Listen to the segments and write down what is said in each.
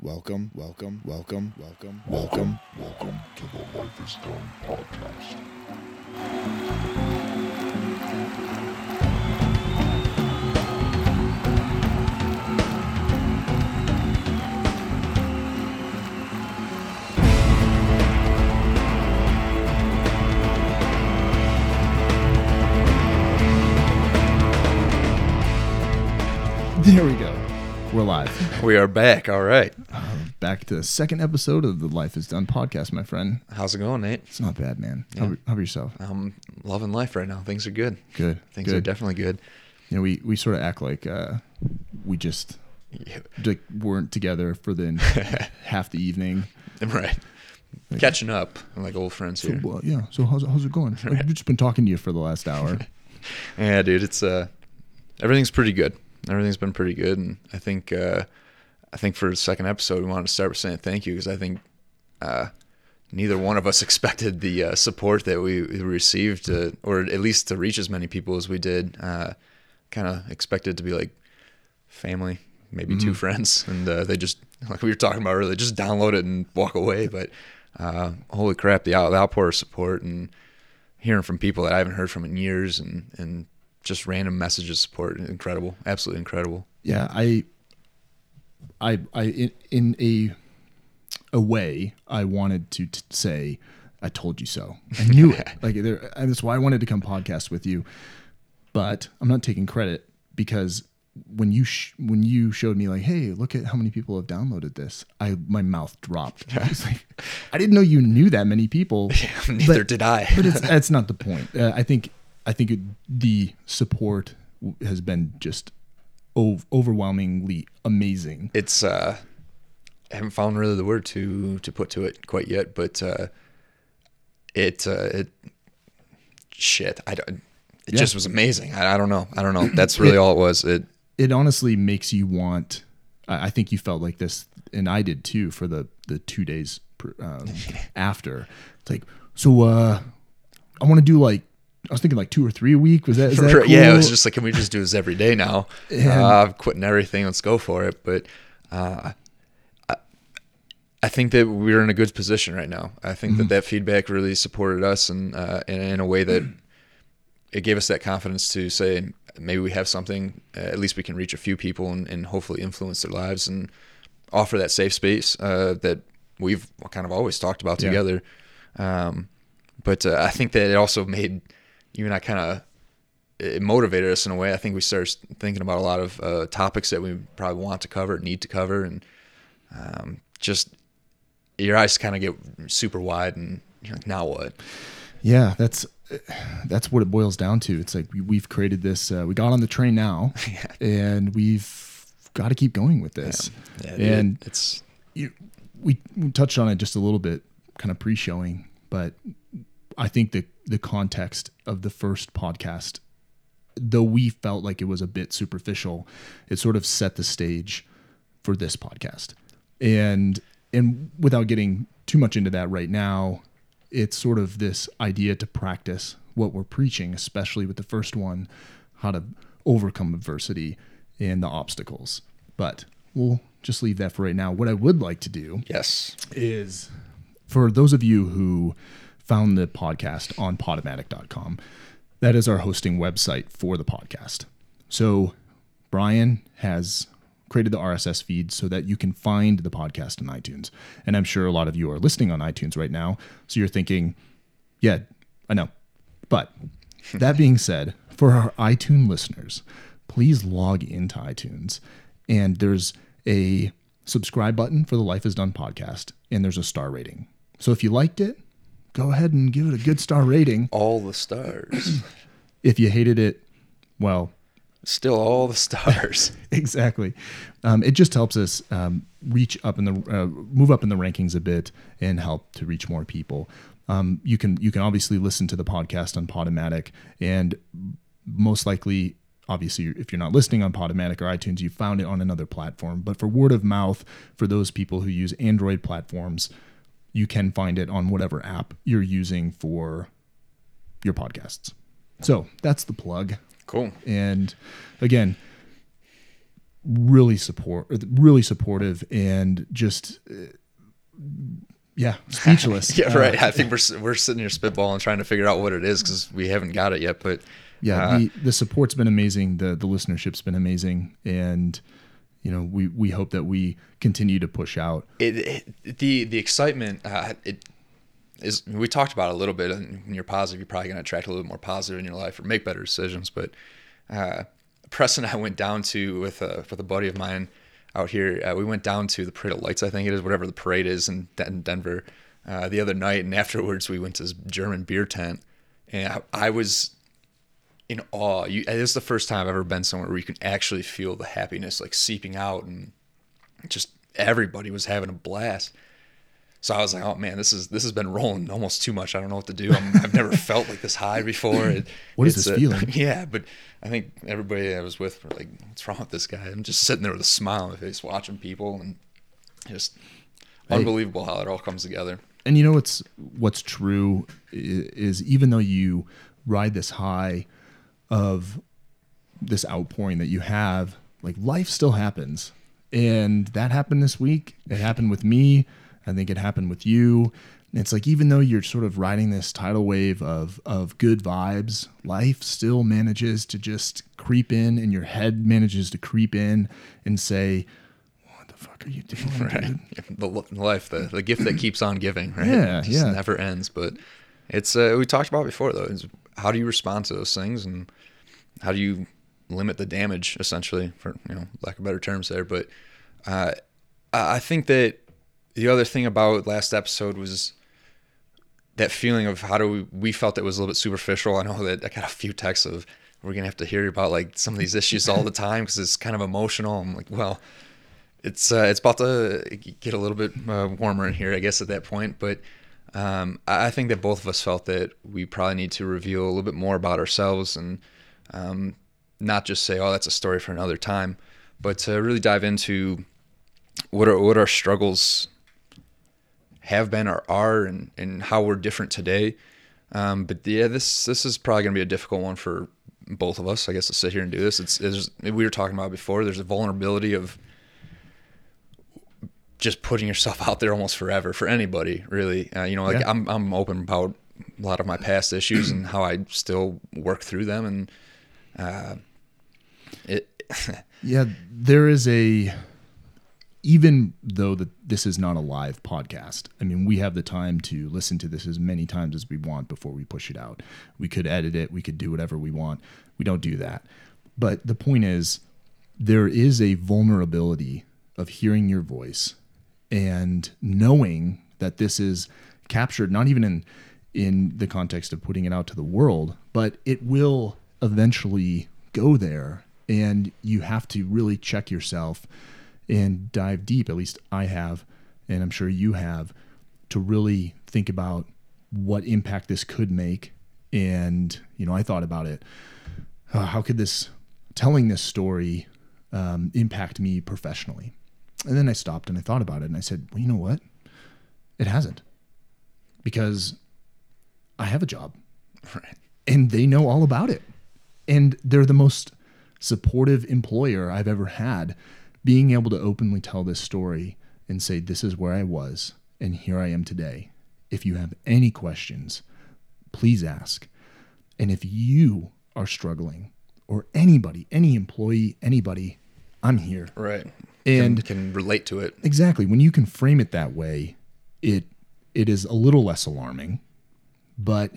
welcome, welcome, welcome, welcome, welcome, welcome to the Life is Dunn podcast. There we go. We're live. We are back. All right. Back to the second episode of the Life is Dunn podcast, my friend. How's it going, Nate? It's not bad, man. How, Yeah. how about yourself? I'm loving life right now. Things are good. Good. Things good. are definitely good. You know, we, we sort of act like uh, we just like, weren't together for the half the evening. right. Catching up like old friends So, here. well, yeah. So how's, how's it going? Like, I've just been talking to you for the last hour. Yeah, dude. It's uh, everything's pretty good. Everything's been pretty good, and I think uh, I think for the second episode, we wanted to start with saying thank you because I think uh, neither one of us expected the uh, support that we received, uh, or at least to reach as many people as we did. Uh, kind of expected to be like family, maybe two friends, and uh, they just like we were talking about earlier, just download it and walk away. But uh, holy crap, the, out, the outpour of support and hearing from people that I haven't heard from in years, and and just random messages support, incredible, absolutely incredible. yeah, I, I, I, in, in a, a way, I wanted to t- say, I told you so. I knew it. Like there, and that's why I wanted to come podcast with you. But I'm not taking credit because when you sh- when you showed me like, hey, look at how many people have downloaded this, I my mouth dropped. I was like, I didn't know you knew that many people. Neither But- did I. but it's that's not the point. Uh, I think I think it, the support has been just ov- overwhelmingly amazing. it's uh I haven't found really the word to to put to it quite yet, but uh it uh it shit, I don't it Yeah. just was amazing. I, I don't know. I don't know. That's really all it was. It It honestly makes you want. I I think you felt like this, and I did too for the the two days um, after. It's like so. uh I want to do like I was thinking like two or three a week. Was that, is that yeah, it was just like, can we just do this every day now? And- uh, I'm quitting everything. Let's go for it. But uh, I, I think that we're in a good position right now. I think Mm-hmm. that that feedback really supported us and uh, in, in a way that it gave us that confidence to say maybe we have something. Uh, at least we can reach a few people and, and hopefully influence their lives and offer that safe space uh, that we've kind of always talked about Yeah. together. Um, but uh, I think that it also made you and I kind of it motivated us in a way. I think we started thinking about a lot of uh, topics that we probably want to cover, need to cover, and um, just your eyes kind of get super wide, and you're like, now what? Yeah, that's that's what it boils down to. It's like we, we've created this. Uh, we got on the train now, and we've got to keep going with this. Yeah, and it- it's you, we touched on it just a little bit, kind of pre-showing, but I think the the context of the first podcast, though we felt like it was a bit superficial, it sort of set the stage for this podcast. And and without getting too much into that right now, it's sort of this idea to practice what we're preaching, especially with the first one, how to overcome adversity and the obstacles. But we'll just leave that for right now. What I would like to do yes, is for those of you who found the podcast on podomatic.com, that is our hosting website for the podcast. So Brian has created the RSS feed so that you can find the podcast in iTunes. And I'm sure a lot of you are listening on iTunes right now. So you're thinking, yeah, I know. But that being said, for our iTunes listeners, please log into iTunes and there's a subscribe button for the Life is Dunn podcast and there's a star rating. So if you liked it, go ahead and give it a good star rating. all the stars, If you hated it, well, still all the stars. exactly. Um, it just helps us um, reach up in the uh, move up in the rankings a bit and help to reach more people. Um, you can you can obviously listen to the podcast on Podomatic, and most likely, obviously, if you're not listening on Podomatic or iTunes, you found it on another platform. But for word of mouth, for those people who use Android platforms, you can find it on whatever app you're using for your podcasts. So that's the plug. Cool. And again, really support, really supportive, and just uh, yeah, speechless. yeah, right. Uh, I think we're we're sitting here spitballing, trying to figure out what it is because we haven't got it yet. But yeah, uh, the, the support's been amazing. The the listenership's been amazing, and you know we we hope that we continue to push out. it, it the the excitement uh, it is we talked about a little bit and when you're positive you're probably going to attract a little more positive in your life or make better decisions but uh, Preston and I went down to with a with a buddy of mine out here uh, we went down to the parade of lights I think it is whatever the parade is in, Den- Denver uh, the other night and afterwards we went to this German beer tent and I, I was in awe you, this is the first time I've ever been somewhere where you can actually feel the happiness like seeping out and just everybody was having a blast. So I was like, oh man, this is this has been rolling almost too much. I don't know what to do. I'm, I've never felt like this high before. It, What is this a- feeling? Yeah, but I think everybody I was with were like, what's wrong with this guy? I'm just sitting there with a smile on my face, watching people, and just unbelievable how it all comes together. and you know what's what's true is even though you ride this high of this outpouring that you have like life still happens and that happened this week it happened with me i think it happened with you it's like even though you're sort of riding this tidal wave of of good vibes life still manages to just creep in and your head manages to creep in and say what the fuck are you doing Right. The life, the, the gift that keeps on giving, right? Yeah, It just yeah. never ends. But it's, uh, we talked about it before though, is how do you respond to those things and how do you limit the damage essentially for, you know, lack of better terms there. But, uh, I think that the other thing about last episode was that feeling of how do we, we felt it was a little bit superficial. I know that I got a few texts of, we're going to have to hear about like some of these issues all the time because it's kind of emotional. I'm like, well, it's uh, it's about to get a little bit uh, warmer in here, I guess, at that point. But um, I think that both of us felt that we probably need to reveal a little bit more about ourselves and um, not just say, "Oh, that's a story for another time," but to really dive into what what our struggles have been or are, and, and how we're different today. Um, but yeah, this this is probably going to be a difficult one for both of us, I guess, to sit here and do this. It's, it's we were talking about before. There's a vulnerability of just putting yourself out there almost forever for anybody, really. Uh, you know, like Yeah. I'm I'm open about a lot of my past issues and how I still work through them, and uh, it. Yeah, there is a even though that this is not a live podcast. I mean, we have the time to listen to this as many times as we want before we push it out. We could edit it, we could do whatever we want. We don't do that. But the point is there is a vulnerability of hearing your voice and knowing that this is captured not even in in the context of putting it out to the world, but it will eventually go there. And you have to really check yourself and dive deep. At least I have and I'm sure you have to really think about what impact this could make. And you know I thought about it. Uh, how could this telling this story um, impact me professionally and then I stopped and I thought about it and I said, well, you know what? It hasn't. Because I have a job right. and they know all about it. And they're the most supportive employer I've ever had. Being able to openly tell this story and say, this is where I was and here I am today. If you have any questions, please ask. And if you are struggling, or anybody, any employee, anybody, I'm here. Right. And- can, can relate to it. Exactly. When you can frame it that way, it it is a little less alarming. But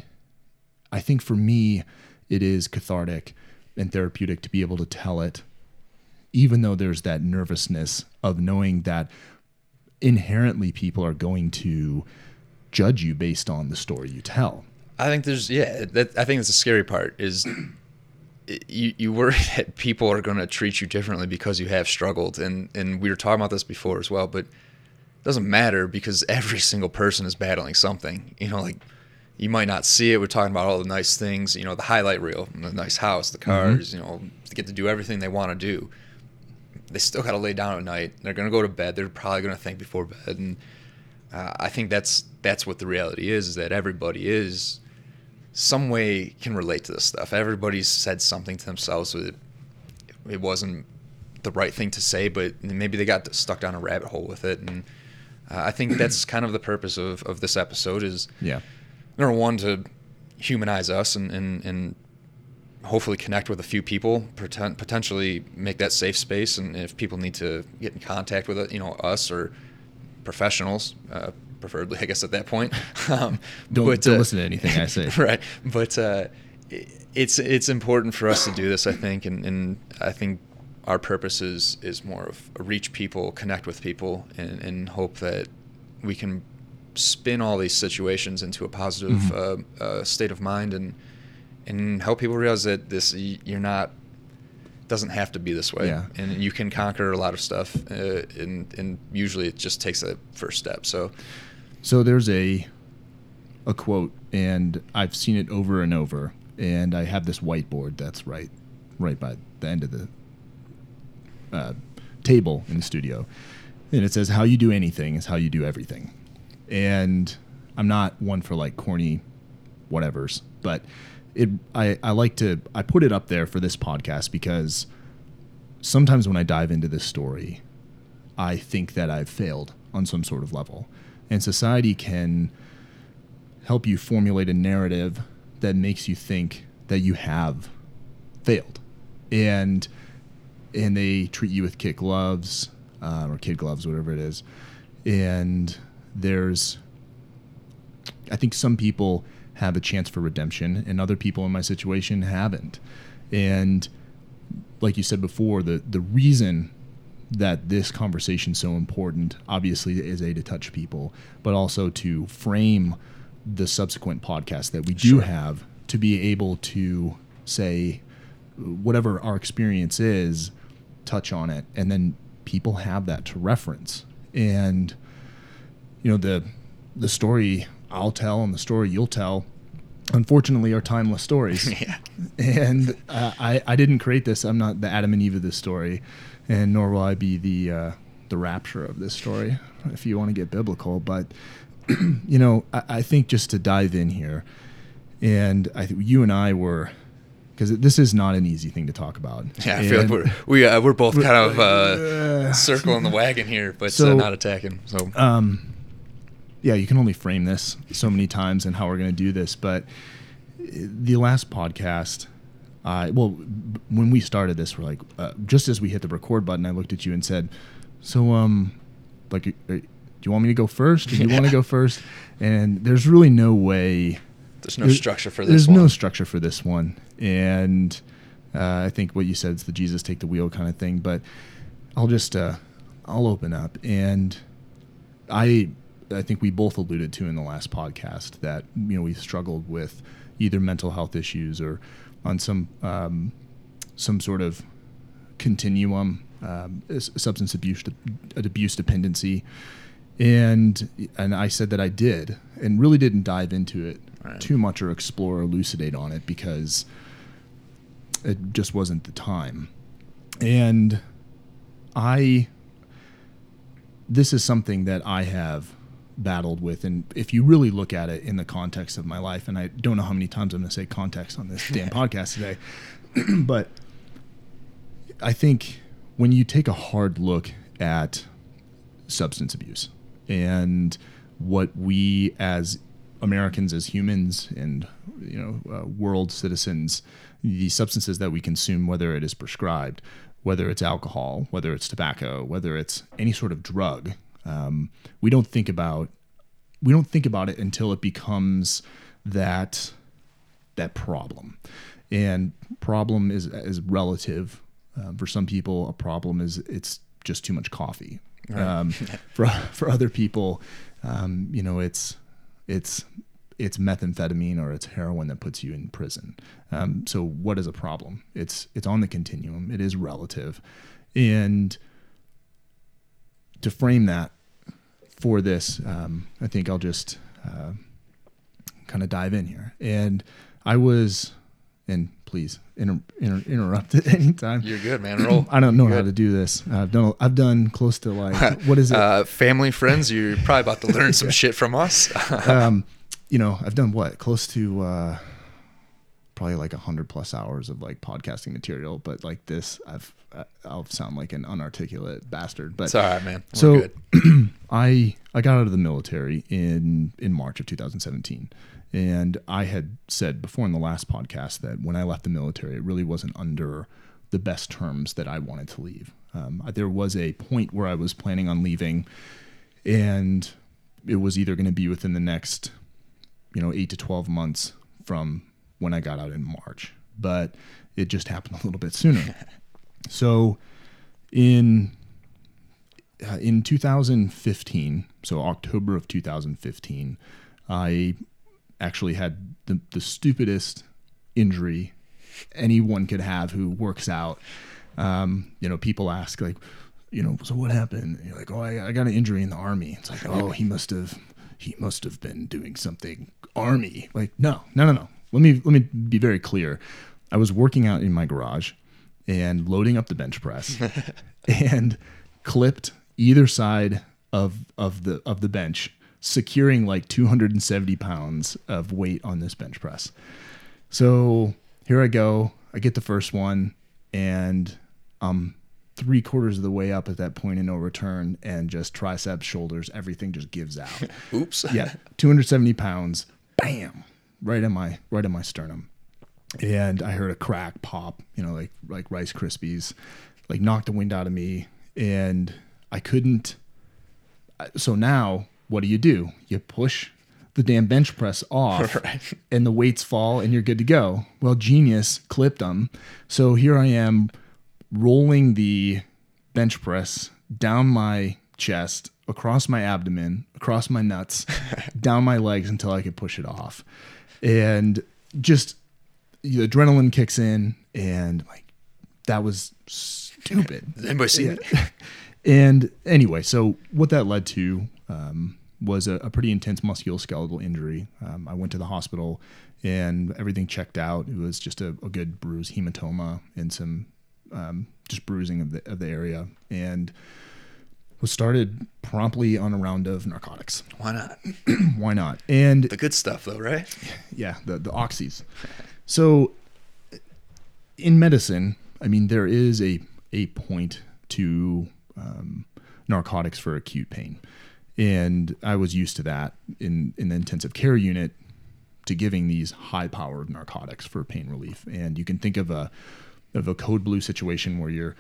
I think for me, it is cathartic and therapeutic to be able to tell it, even though there's that nervousness of knowing that inherently people are going to judge you based on the story you tell. I think there's yeah. That I think that's the scary part is you you worry that people are going to treat you differently because you have struggled, and and we were talking about this before as well, but it doesn't matter because every single person is battling something. You know, like you might not see it. We're talking about all the nice things, you know, the highlight reel, the nice house, the cars, you know, to get to do everything they want to do. They still got to lay down at night. They're going to go to bed. They're probably going to think before bed, and uh, I think that's that's what the reality is. Is that everybody is some way can relate to this stuff. Everybody's said something to themselves that it wasn't the right thing to say, but maybe they got stuck down a rabbit hole with it. And uh, I think that's kind of the purpose of, of this episode is Yeah. number one to humanize us and, and, and hopefully connect with a few people, pretend, potentially make that safe space. And if people need to get in contact with it, you know, us or professionals, uh, preferably, I guess, at that point. Um, Don't, but, don't uh, listen to anything I say. right but uh, it's it's important for us to do this i think and, and i think our purpose is is more of reach people connect with people and, and hope that we can spin all these situations into a positive Mhm. uh, uh, state of mind and and help people realize that this you're not doesn't have to be this way Yeah. and you can conquer a lot of stuff uh, and and usually it just takes that first step so So there's a a quote, and I've seen it over and over. And I have this whiteboard that's right, right by the end of the uh, table in the studio, and it says, "How you do anything is how you do everything." And I'm not one for like corny whatevers, but it I, I like to I put it up there for this podcast because sometimes when I dive into this story, I think that I've failed on some sort of level. And society can help you formulate a narrative that makes you think that you have failed. And and they treat you with kid gloves uh, or kid gloves, whatever it is. And there's I think some people have a chance for redemption and other people in my situation haven't. And like you said before, the the reason that this conversation is so important, obviously, is a to touch people, but also to frame the subsequent podcast that we do Sure. have to be able to say whatever our experience is, touch on it, and then people have that to reference. And you know the the story I'll tell and the story you'll tell, unfortunately, are timeless stories yeah and uh, I I didn't create this. I'm not the Adam and Eve of this story, and nor will I be the uh, the rapture of this story, if you want to get biblical. But you know, I, I think just to dive in here, and I think you and I were because this is not an easy thing to talk about. Yeah, I feel like we're we uh, we're both kind of uh, Uh, circling the wagon here, but uh, So- not attacking. So um, yeah, you can only frame this so many times and how we're going to do this. But uh, the last podcast, I well, when we started this, we're like, uh, just as we hit the record button, I looked at you and said, "So, um, like, uh, do you want me to go first? Do you want to go first? And there's really no way. there's no There's- structure for this. One. There's one. no structure for this one, and uh, I think what you said is the Jesus take the wheel kind of thing. But I'll just uh, I'll open up, and I I think we both alluded to in the last podcast that you know we've struggled with either mental health issues or on some um, some sort of continuum, um, substance abuse abuse dependency, and and I said that I did, and really didn't dive into it Right. too much or explore or elucidate on it because it just wasn't the time, and I this is something that I have battled with. And if you really look at it in the context of my life and I don't know how many times I'm going to say context on this damn podcast today but I think when you take a hard look at substance abuse and what we as Americans as humans and you know uh, world citizens the substances that we consume whether it is prescribed whether it's alcohol whether it's tobacco whether it's any sort of drug um, we don't think about we don't think about it until it becomes that that problem. And problem is is relative. Um, for some people a problem is it's just too much coffee. Um, for for other people um, you know it's it's it's methamphetamine or it's heroin that puts you in prison. Um, so what is a problem? It's it's on the continuum. It is relative. And to frame that for this um, i think i'll just uh, kind of dive in here and i was and please inter- inter- interrupt at any time You're good, man. Roll. I don't know how Good. to do this. I've done I've done close to like what is it? Uh, family, friends, you're probably about to learn some shit from us. um, you know, I've done what close to uh, probably like a hundred plus hours of like podcasting material, but like this, I've I'll sound like an unarticulate bastard. But It's all right, man. We're so good. I I got out of the military in in March of 2017, and I had said before in the last podcast that when I left the military, it really wasn't under the best terms that I wanted to leave. Um, there was a point where I was planning on leaving, and it was either going to be within the next, you know, eight to 12 months from when I got out in March, but it just happened a little bit sooner. so, in uh, in 2015, so October of 2015, I actually had the, the stupidest injury anyone could have who works out. Um, you know, people ask like, you know, so what happened? And you're like, oh, I, I got an injury in the army. It's like, oh, he must have, he must have been doing something army. Like, no, no, no, no. Let me let me be very clear. I was working out in my garage and loading up the bench press and clipped either side of of the of the bench, securing like 270 pounds of weight on this bench press. So here I go. I get the first one, and I'm three quarters of the way up at that point in no return, and just triceps, shoulders, everything just gives out. Oops. yeah, 270 pounds, bam, right in my right in my sternum, and I heard a crack pop, you know, like like Rice Krispies, like knocked the wind out of me, and I couldn't. So now, what do you do? You push the damn bench press off, Right. and the weights fall, and you're good to go. Well, genius clipped them, so here I am, rolling the bench press down my chest, across my abdomen, across my nuts, down my legs until I could push it off. And just the adrenaline kicks in and like that was stupid. Anybody seen it? And anyway, so what that led to um, was a, a pretty intense musculoskeletal injury. Um, I went to the hospital and everything checked out. It was just a, a good bruise, hematoma, and some um, just bruising of the of the area, and was started promptly on a round of narcotics. Why not? Why not? And The good stuff, though, right? yeah, the the oxys. So in medicine, I mean, there is a a point to um, narcotics for acute pain, and I was used to that in in the intensive care unit to giving these high powered narcotics for pain relief. And you can think of a of a code blue situation where you're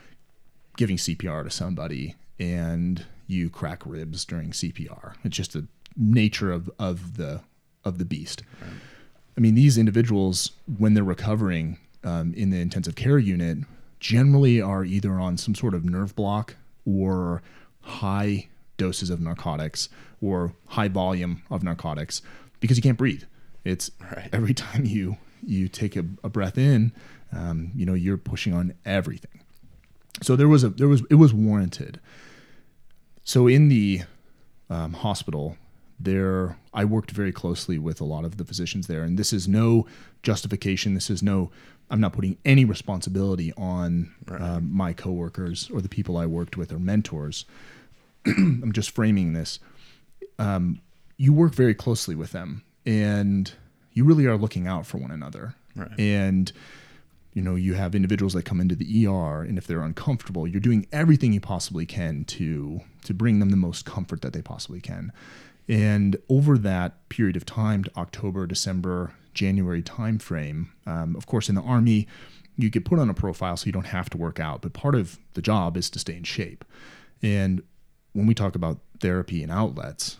giving CPR to somebody and you crack ribs during CPR. It's just the nature of, of the of the beast. I mean, these individuals, when they're recovering um, in the intensive care unit, generally are either on some sort of nerve block or high doses of narcotics or high volume of narcotics because you can't breathe. It's Right. every time you you take a, a breath in, um, you know, you're pushing on everything. So there was a there was it was warranted. So in the um, hospital, there I worked very closely with a lot of the physicians there, and this is no justification. This is no. I'm not putting any responsibility on um, my coworkers or the people I worked with or mentors. I'm just framing this. Um, you work very closely with them, and you really are looking out for one another. Right. And you know, you have individuals that come into the ER, and if they're uncomfortable, you're doing everything you possibly can to to bring them the most comfort that they possibly can. And over that period of time, October, December, January timeframe, um, of course, in the Army, you get put on a profile so you don't have to work out, but part of the job is to stay in shape. And when we talk about therapy and outlets,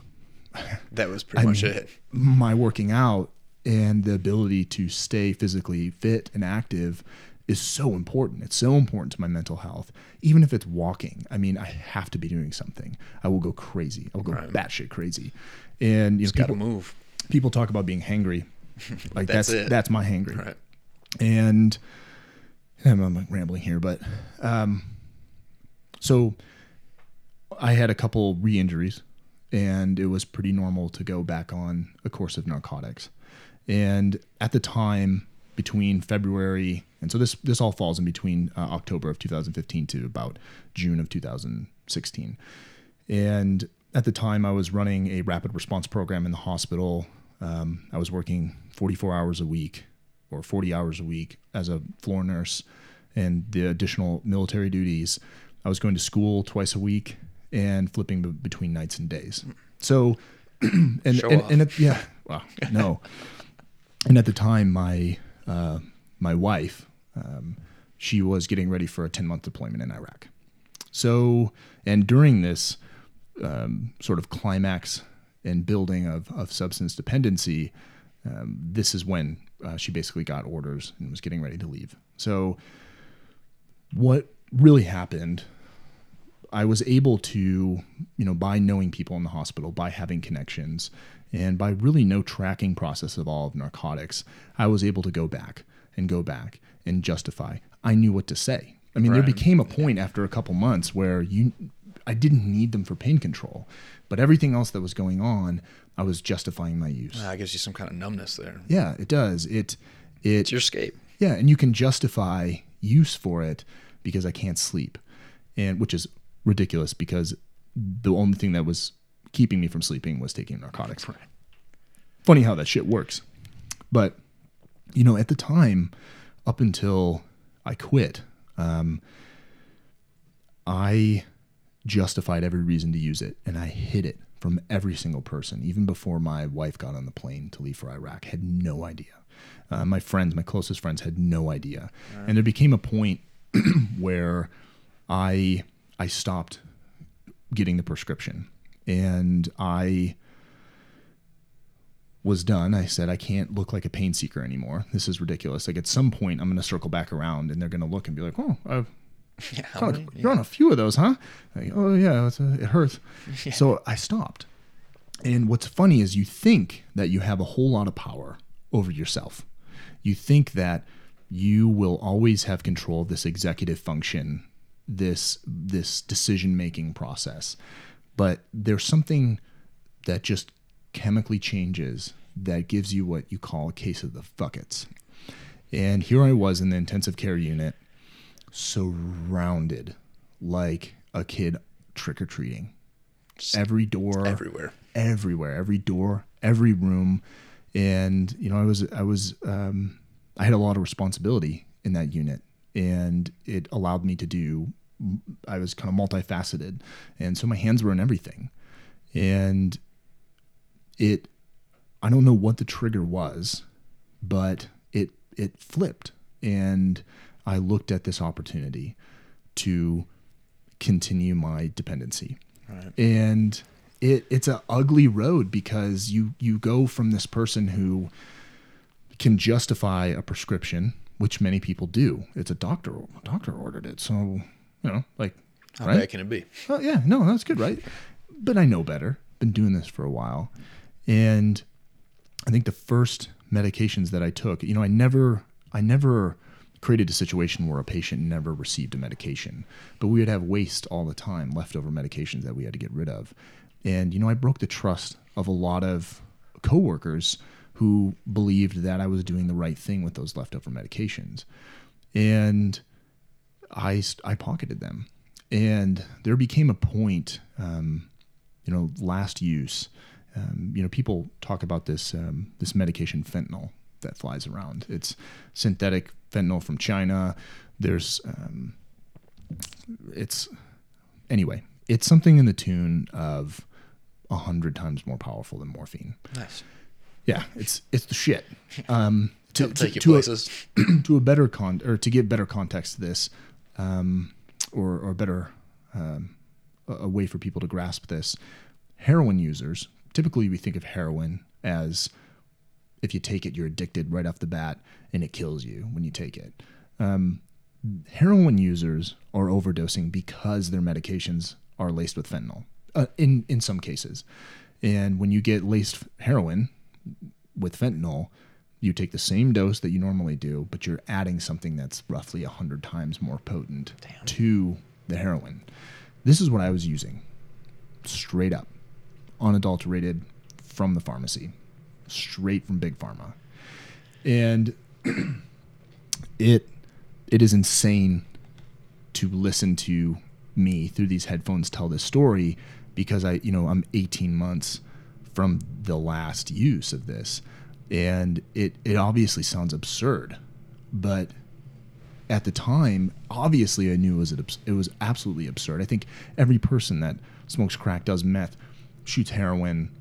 That was pretty much mean, it. my working out and the ability to stay physically fit and active is so important. It's so important to my mental health. Even if it's walking, I mean, I have to be doing something. I will go crazy. I will go Right. batshit crazy. And you know, Just got to people, move. people talk about being hangry. Like That's that's that's, my hangry. Right. And I'm, I'm rambling here, but um, so I had a couple re-injuries, and it was pretty normal to go back on a course of narcotics. And at the time, between February and so this this all falls in between uh, October of 2015 to about June of 2016. And at the time, I was running a rapid response program in the hospital. Um, I was working 44 hours a week, or 40 hours a week as a floor nurse and the additional military duties. I was going to school twice a week and flipping b- between nights and days. So, and, and, and it, yeah, well, no. and at the time, my, uh, my wife, um, she was getting ready for a 10 month deployment in Iraq. So, and during this um, sort of climax and building of, of substance dependency, um, this is when uh, she basically got orders and was getting ready to leave. So, what really happened, I was able to, you know, by knowing people in the hospital, by having connections, and by really no tracking process of all of narcotics, I was able to go back and go back and justify. I knew what to say. I mean, there became a point after a couple months where you, I didn't need them for pain control, but everything else that was going on, I was justifying my use. Ah, it gives you some kind of numbness there. Yeah, it does. It, it, It's your escape. yeah, and you can justify use for it because I can't sleep, and which is ridiculous because the only thing that was keeping me from sleeping was taking narcotics. Funny how that shit works, but you know, at the time, up until I quit, um, I justified every reason to use it, and I hid it from every single person, even before my wife got on the plane to leave for Iraq. Had no idea. Uh, my friends, my closest friends, had no idea, and there became a point where I I stopped getting the prescription, and I was done. I said I can't look like a pain seeker anymore. This is ridiculous. Like at some point, I'm going to circle back around, and they're going to look and be like, "Oh, I've Yeah, how you're on, many- a, you're on a few of those, huh? Like, oh yeah, it's a, it hurts. So I stopped. And what's funny is you think that you have a whole lot of power over yourself. You think that you will always have control of this executive function, this this decision making process. But there's something that just chemically changes that gives you what you call a case of the buckets. And here I was in the intensive care unit surrounded like a kid trick or treating. Every door, everywhere. everywhere, every door, every room, and you know, I was, I was, um, I had a lot of responsibility in that unit, and it allowed me to do. I was kind of multifaceted, and so my hands were in everything, and it. I don't know what the trigger was, but it it flipped, and I looked at this opportunity to continue my dependency Right. and it it's a ugly road because you you go from this person who can justify a prescription which many people do it's a doctor a doctor ordered it so you know like How right bad can it be? Oh yeah, no, that's good, right? But I know better. Been doing this for a while, and I think the first medications that I took, you know, I never, I never created a situation where a patient never received a medication, but we would have waste all the time, leftover medications that we had to get rid of, and you know, I broke the trust of a lot of coworkers who believed that I was doing the right thing with those leftover medications, and I I pocketed them, and there became a point, um, you know, last use. Um, you know, people talk about this um, this medication fentanyl that flies around. It's synthetic fentanyl from China. There's um, it's anyway. It's something in the tune of a hundred times more powerful than morphine. Nice. Yeah, it's it's the shit. Um, to, take you to a- places. to a better con or to give better context to this, um, or or better um, a, a way for people to grasp this, heroin users typically we think of heroin as if you take it you're addicted right off the bat and it kills you when you take it. Um, heroin users are overdosing because their medications are laced with fentanyl uh, in in some cases, and when you get laced heroin with fentanyl, you take the same dose that you normally do, but you're adding something that's roughly 100 times more potent to the heroin. This is what I was using straight up, unadulterated from the pharmacy, straight from Big Pharma. And it it is insane to listen to me through these headphones tell this story because I, you know, I'm 18 months from the last use of this. and it it obviously sounds absurd, but at the time, obviously I knew it was it was absolutely absurd. I think every person that smokes crack, does meth, shoots heroin,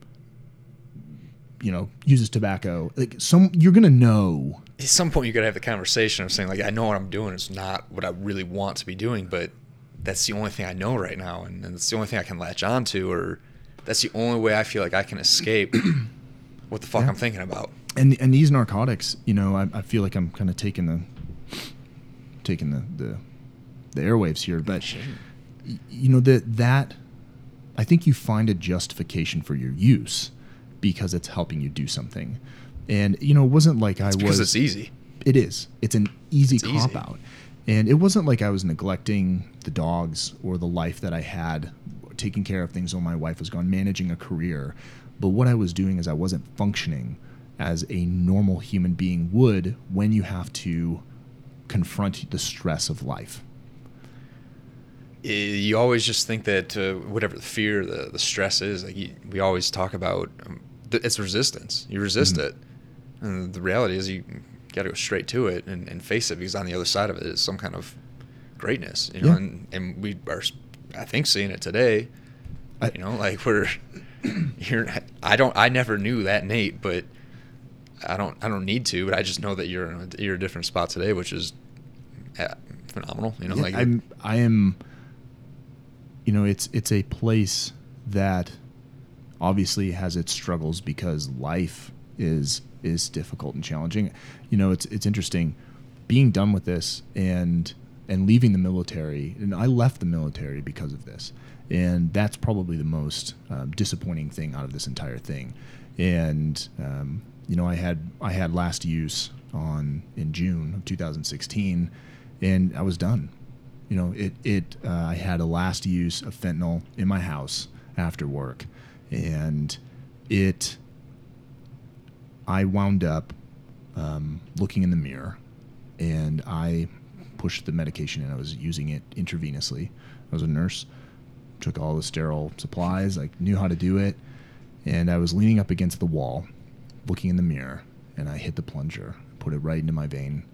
you know, uses tobacco, like some you're gonna know. At some point, you gotta have the conversation of saying like, I know what I'm doing. It's not what I really want to be doing, but that's the only thing I know right now, and, and it's the only thing I can latch onto, or that's the only way I feel like I can escape what the fuck Yeah. I'm thinking about. And and these narcotics, you know, I, I feel like I'm kind of taking the taking the the, the airwaves here, but you know that that I think you find a justification for your use because it's helping you do something. And you know, it wasn't like I Because was it's easy. it is. It's an easy It's cop easy. out. And it wasn't like I was neglecting the dogs or the life that I had, taking care of things while my wife was gone, managing a career. But what I was doing is I wasn't functioning as a normal human being would when you have to confront the stress of life. I- you always just think that uh, whatever the fear, the, the stress is, like you, we always talk about, um, th- it's resistance. You resist Mhm. it, and the reality is you got to go straight to it and, and face it because on the other side of it is some kind of greatness, you know. Yeah. And, and we are, I think, seeing it today. I- you know, like we're you're. I don't. I never knew that Nate, but I don't. I don't need to. But I just know that you're in a, you're a different spot today, which is uh, phenomenal. You know, Yeah, like I'm I am you know, it's it's a place that obviously has its struggles because life is is difficult and challenging. You know, it's it's interesting being done with this and and leaving the military. And I left the military because of this, and that's probably the most um, disappointing thing out of this entire thing. And um, you know, I had I had last use on in June of 2016, and I was done. You know, it it uh, I had a last use of fentanyl in my house after work, and it I wound up um, looking in the mirror, and I pushed the medication and I was using it intravenously. I was a nurse, took all the sterile supplies, like knew how to do it, and I was leaning up against the wall, looking in the mirror, and I hit the plunger, put it right into my vein,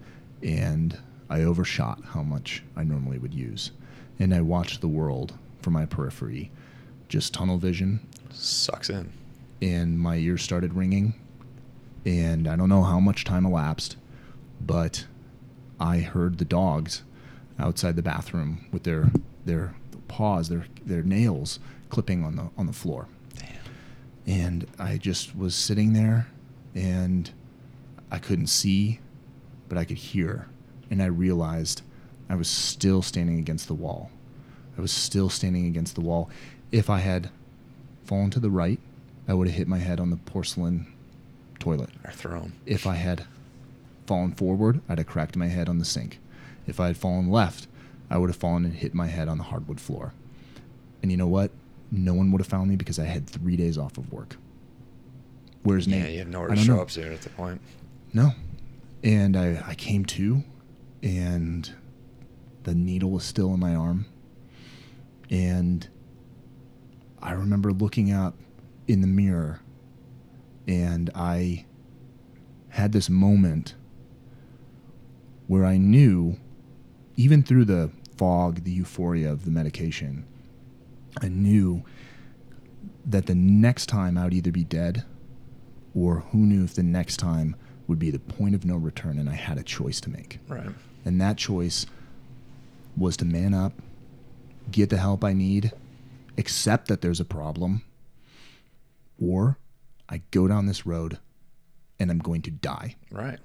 and I overshot how much I normally would use, and I watched the world from my periphery, just tunnel vision, sucks in. and my ears started ringing and i don't know how much time elapsed but i heard the dogs outside the bathroom with their their paws their their nails clipping on the on the floor Damn. and i just was sitting there and i couldn't see but i could hear and i realized i was still standing against the wall i was still standing against the wall if i had fallen to the right i would have hit my head on the porcelain toilet Our throne. if i had fallen forward i'd have cracked my head on the sink if i had fallen left i would have fallen and hit my head on the hardwood floor and you know what no one would have found me because i had three days off of work where's Yeah, nate Yeah, you have nowhere to show know. up to at the point. no. And I, I came to, and the needle was still in my arm. And I remember looking up in the mirror, and I had this moment where I knew, even through the fog, the euphoria of the medication, I knew that the next time I would either be dead or who knew if the next time would be the point of no return and I had a choice to make. Right. And that choice was to man up, get the help I need, accept that there's a problem, or I go down this road and I'm going to die. Right.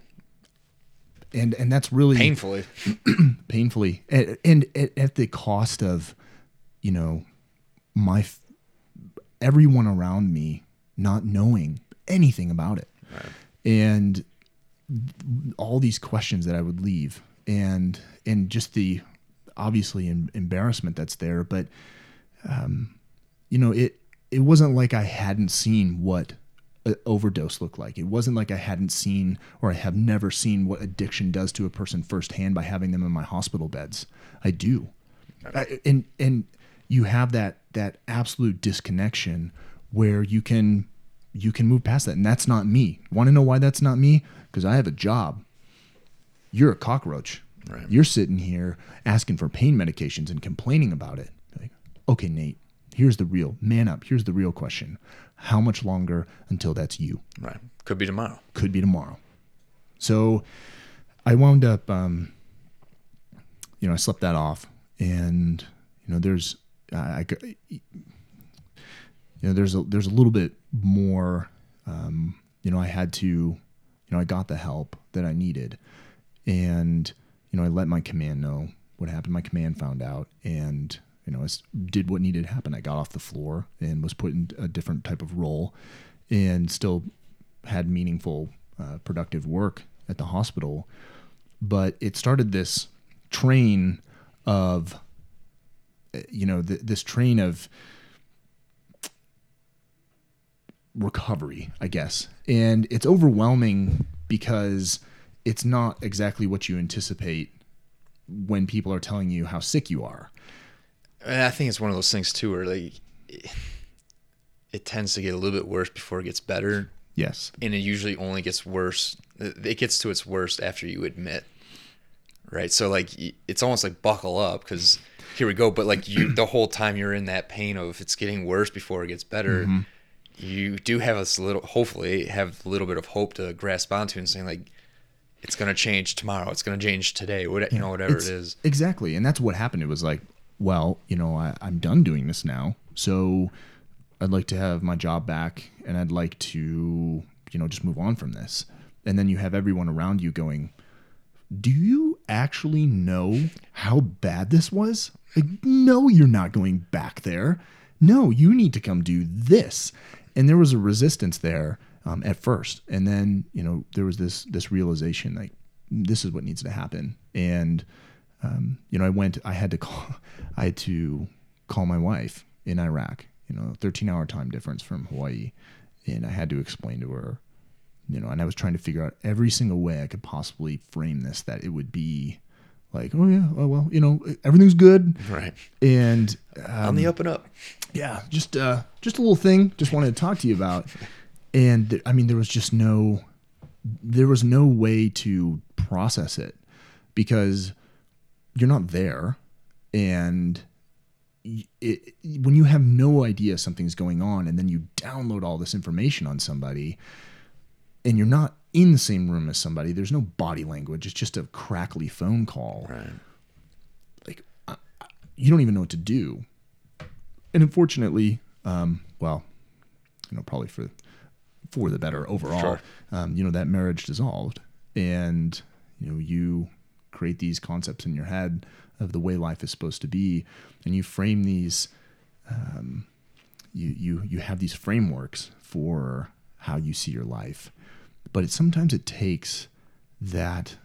And and that's really Painfully. painfully and, and at, at the cost of you know my f- everyone around me not knowing anything about it Right. and all these questions that I would leave and and just the obviously em- embarrassment that's there but um you know it it wasn't like I hadn't seen what overdose looked like it wasn't like I hadn't seen or I have never seen what addiction does to a person firsthand by having them in my hospital beds I do I, and and you have that that absolute disconnection where you can you can move past that. And that's not me. Want to know why that's not me? Because I have a job. You're a cockroach. Right. You're sitting here asking for pain medications and complaining about it. Like, okay, Nate, here's the real man up. Here's the real question. How much longer until that's you? Right. Could be tomorrow. Could be tomorrow. So I wound up, um, you know, I slept that off, and you know, there's, I, I you know, there's a there's a little bit more. Um, you know, I had to, you know, I got the help that I needed, and you know, I let my command know what happened. My command found out, and you know, I did what needed to happen. I got off the floor and was put in a different type of role, and still had meaningful, uh, productive work at the hospital. But it started this train of, uh, you know, th- this train of recovery, I guess. And it's overwhelming because it's not exactly what you anticipate when people are telling you how sick you are. And I think it's one of those things too, where like it, it tends to get a little bit worse before it gets better, Yes. and it usually only gets worse. It gets to its worst after you admit, right? So like it's almost like buckle up because here we go. But like you, the whole time you're in that pain of it's getting worse before it gets better. Mm-hmm. You do have a little, hopefully, have a little bit of hope to grasp onto and saying like, it's gonna change tomorrow. It's gonna change today. What you know, whatever It's- it is. Exactly. And that's what happened. It was like, well, you know, I, I'm done doing this now. So I'd like to have my job back and I'd like to, you know, just move on from this. And then you have everyone around you going, do you actually know how bad this was? Like, no, you're not going back there. No, you need to come do this. And there was a resistance there um, at first, and then you know there was this this realization like this is what needs to happen. And um, you know, I went. I had to call. I had to call my wife in Iraq. You know, 13 hour time difference from Hawaii, and I had to explain to her you know, and I was trying to figure out every single way I could possibly frame this that it would be like, oh yeah, oh well, you know, everything's good, Right. and On um, the up and up. yeah, just uh, just a little thing, just wanted to talk to you about, and th- I mean, there was just no, there was no way to process it because you're not there, and y- it, when you have no idea something's going on, and then you download all this information on somebody, and you're not in the same room as somebody, there's no body language. It's just a crackly phone call Right. like I, I- you don't even know what to do and unfortunately um, well you know probably for for the better overall Sure. um, you know that marriage dissolved and you know you create these concepts in your head of the way life is supposed to be and you frame these um, you you you have these frameworks for how you see your life but it sometimes it takes that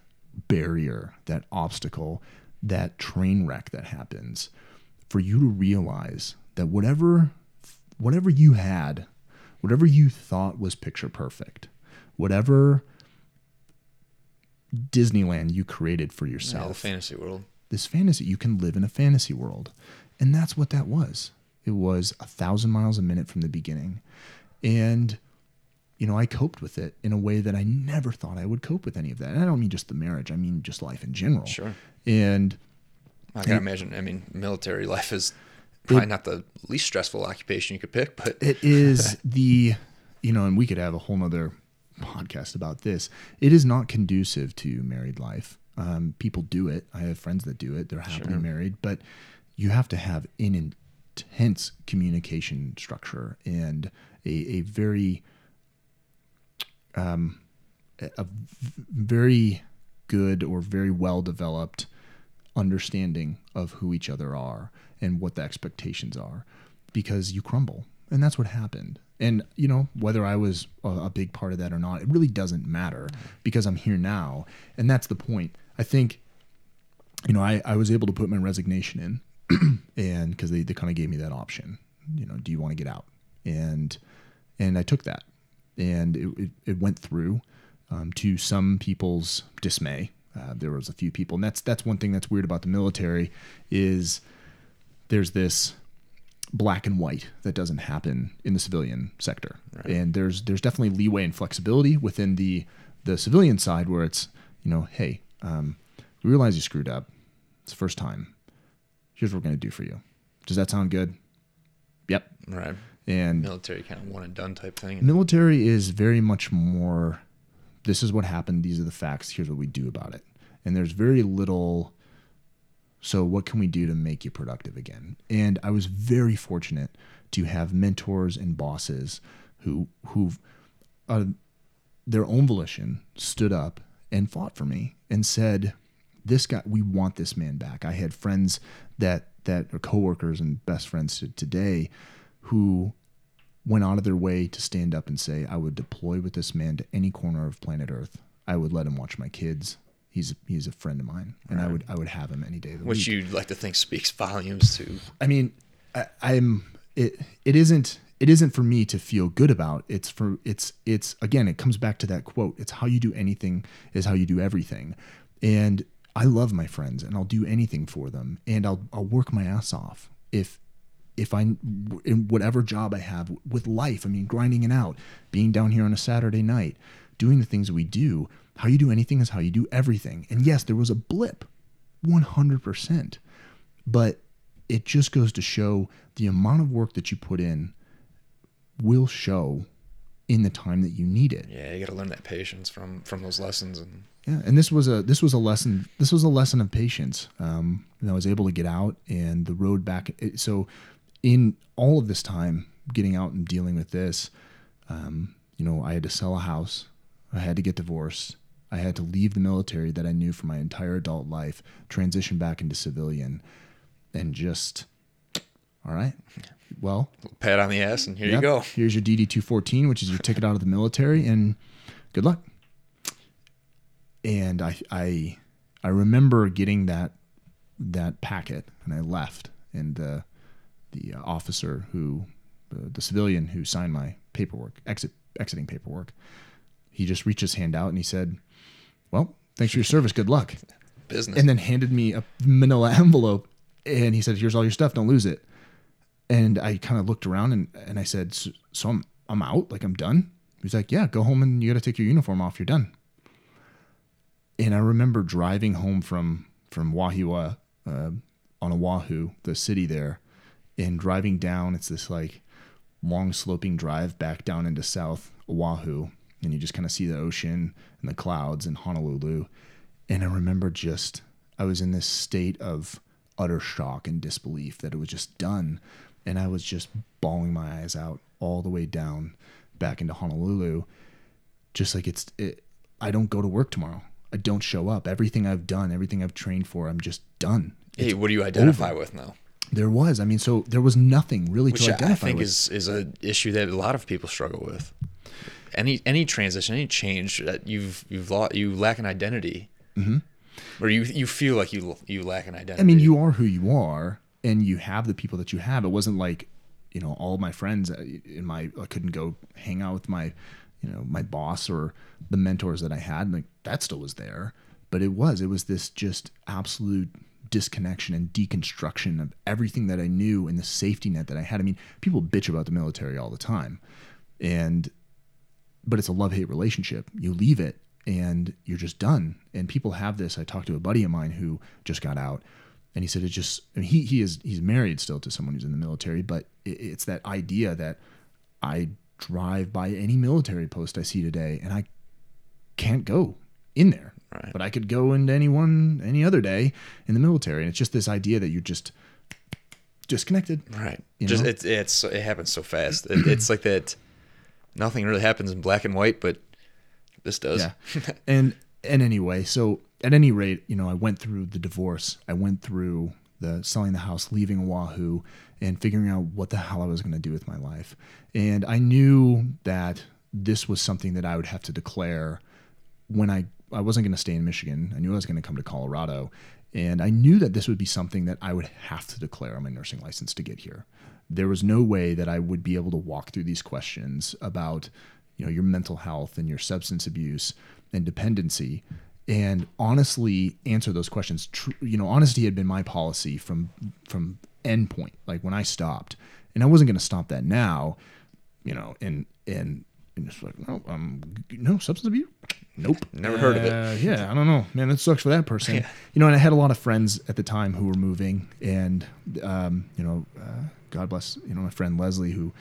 barrier that obstacle that train wreck that happens for you to realize that whatever whatever you had whatever you thought was picture perfect. Whatever disneyland you created for yourself, Yeah, fantasy world. this fantasy you can live in a fantasy world. And that's what that was. It was a thousand miles a minute from the beginning. And you know i coped with it in a way that i never thought i would cope with any of that. And i don't mean just the marriage. I mean just life in general. Sure. and I can imagine. I mean, military life is probably not the least stressful occupation you could pick, but it is the you know and we could have a whole nother podcast about this. It is not conducive to married life. Um, people do it. I have friends that do it. They're happily married but you have to have an intense communication structure and a, a very um, a very good or very well developed understanding of who each other are and what the expectations are because you crumble. And that's what happened. And you know whether i was a, a big part of that or not it really doesn't matter because i'm here now. And that's the point. I think you know i, I was able to put my resignation in and because they, they kind of gave me that option you know do you want to get out? And and i took that. And it, it, it went through um, to some people's dismay. Uh, there was a few people and that's that's one thing that's weird about the military is there's this black and white that doesn't happen in the civilian sector. And there's there's definitely leeway and flexibility within the the civilian side where it's you know, hey, um, we realize you screwed up. It's the first time. Here's what we're gonna do for you. Does that sound good? Yep. Right. And Military kind of one and done type thing. military is very much more this is what happened these are the facts here's what we do about it and there's very little so what can we do to make you productive again and i was very fortunate to have mentors and bosses who who've uh, their own volition stood up and fought for me and said this guy we want this man back i had friends that that are coworkers and best friends to today who went out of their way to stand up and say, I would deploy with this man to any corner of planet Earth. I would let him watch my kids. He's he's a friend of mine, and I would I would have him any day of the Which week. you'd like to think speaks volumes to. I mean, I, I'm it. It isn't. It isn't for me to feel good about. It's for it's it's again. It comes back to that quote. It's how you do anything is how you do everything, and I love my friends, and I'll do anything for them, and I'll I'll work my ass off if if I in whatever job I have with life. I mean, grinding it out, being down here on a Saturday night, doing the things that we do. How you do anything is how you do everything. And yes, there was a blip, one hundred percent but it just goes to show the amount of work that you put in will show in the time that you need it. Yeah, you got to learn that patience from from those lessons and Yeah, and this was a this was a lesson. This was a lesson of patience. Um, and I was able to get out and the road back. it- So, in all of this time, getting out and dealing with this, um, you know, I had to sell a house. I had to get divorced. I had to leave the military that I knew for my entire adult life, transition back into civilian, and just, all right, well, pat on the ass, and here Yep. you go. Here's your DD 214, which is your ticket out of the military, and good luck. And I, I, I remember getting that that packet, and I left, and the the uh, officer who, the, the civilian who signed my paperwork, exit exiting paperwork, he just reached his hand out and he said, "Well, thanks for your service. Good luck." Business. and then handed me a manila envelope and he said here's all your stuff. Don't lose it. And i kind of looked around and, and i said so, so I'm, I'm out? Like i'm done? He's like yeah go home and you got to take your uniform off. You're done. And i remember driving home from from Wahiawa uh, on oahu the city there and driving down. It's this like long sloping drive back down into south oahu and you just kind of see the ocean and the clouds in honolulu and I remember just, I was in this state of utter shock and disbelief that it was just done. And I was just bawling my eyes out all the way down back into Honolulu. Just like it's, it, I don't go to work tomorrow. I don't show up. Everything I've done, everything I've trained for, I'm just done. hey, what do you identify with now? There was, I mean, so there was nothing really to identify with Which I think with. is is an issue that a lot of people struggle with. Any any transition, any change that you've you've lost, you lack an identity, mm-hmm. or you you feel like you you lack an identity. I mean, you are who you are, and you have the people that you have. It wasn't like, you know, all my friends uh, in my I couldn't go hang out with my, you know, my boss or the mentors that I had. Like that still was there, but it was it was this just absolute disconnection and deconstruction of everything that I knew and the safety net that I had. I mean, people bitch about the military all the time, and but it's a love hate relationship. You leave it and you're just done. And people have this. I talked to a buddy of mine who just got out, and he said it just. I mean, he he is he's married still to someone who's in the military, but it, it's that idea that I drive by any military post I see today, and I can't go in there. Right. But I could go into any one any other day in the military, and it's just this idea that you're just disconnected. right? you Just know? it's it's it happens so fast. It, it's like that. Nothing really happens in black and white, but this does. Yeah. and and anyway, so at any rate, you know, I went through the divorce. I went through the selling the house, leaving Oahu, and figuring out what the hell I was going to do with my life. And I knew that this was something that I would have to declare when I I wasn't going to stay in Michigan. I knew I was going to come to Colorado, and I knew that this would be something that I would have to declare on my nursing license to get here. There was no way that I would be able to walk through these questions about, you know, your mental health and your substance abuse and dependency and honestly answer those questions. Tr- you know, honesty had been my policy from from end point, like when I stopped. and I wasn't going to stop that now, you know, and and and just like no, um, no substance abuse. Nope, Never heard of it. Uh, yeah, I don't know, man. That sucks for that person. You know, and I had a lot of friends at the time who were moving, and um, you know, uh, God bless, you know, my friend Leslie who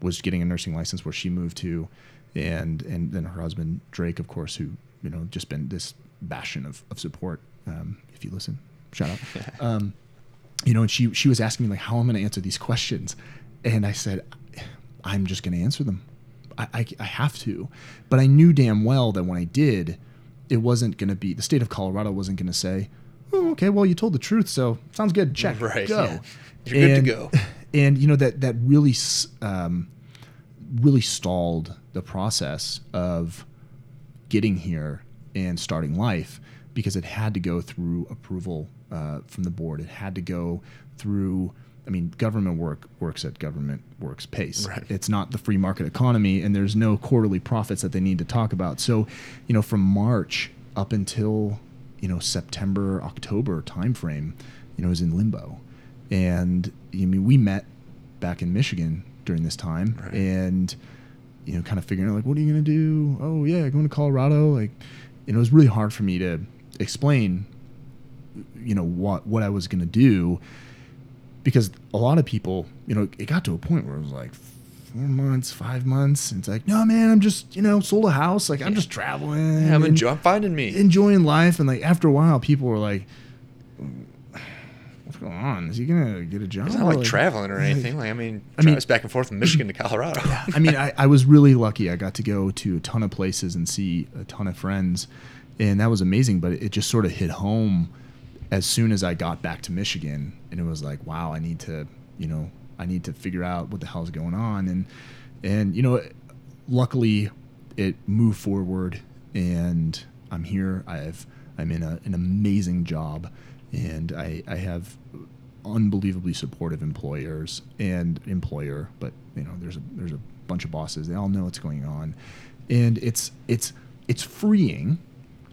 was getting a nursing license where she moved to, and and then her husband Drake, of course, who you know just been this bastion of of support. Um, if you listen, shout out. um, you know, and she she was asking me like, how I'm I going to answer these questions, and I said, I'm just going to answer them. I, I, I have to, but I knew damn well that when I did, it wasn't going to be the state of Colorado wasn't going to say, oh, okay, well you told the truth, so sounds good. Check, Right, go. yeah. You're good to go. And you know that that really um, really stalled the process of getting here and starting life because it had to go through approval uh, from the board. It had to go through. I mean, government work works at government works pace. Right. It's not the free market economy, and there's no quarterly profits that they need to talk about. So, you know, from March up until you know September, October timeframe, you know, is in limbo. And I mean, we met back in Michigan during this time, Right. and you know, kind of figuring out like, what are you gonna do? Oh yeah, going to Colorado. Like, and it was really hard for me to explain, you know, what what I was gonna do, because a lot of people, you know, it got to a point where it was like four months, five months, and it's like, no man, I'm just, you know, sold a house. Like I'm just traveling. I'm and enjoying finding me. enjoying life, and like after a while, people were like. On? Is he gonna get a job? It's not like Like- traveling or anything. Like I mean, I mean- back and forth from Michigan to Colorado. yeah, I mean, I, I was really lucky. I got to go to a ton of places and see a ton of friends, and that was amazing. But it just sort of hit home as soon as I got back to Michigan, and it was like, wow, I need to, you know, I need to figure out what the hell's going on, and and you know, luckily, it moved forward, and I'm here. I've I'm in a, an amazing job, and I I have unbelievably supportive employers and employer, but you know, there's a there's a bunch of bosses. They all know what's going on, and it's it's it's freeing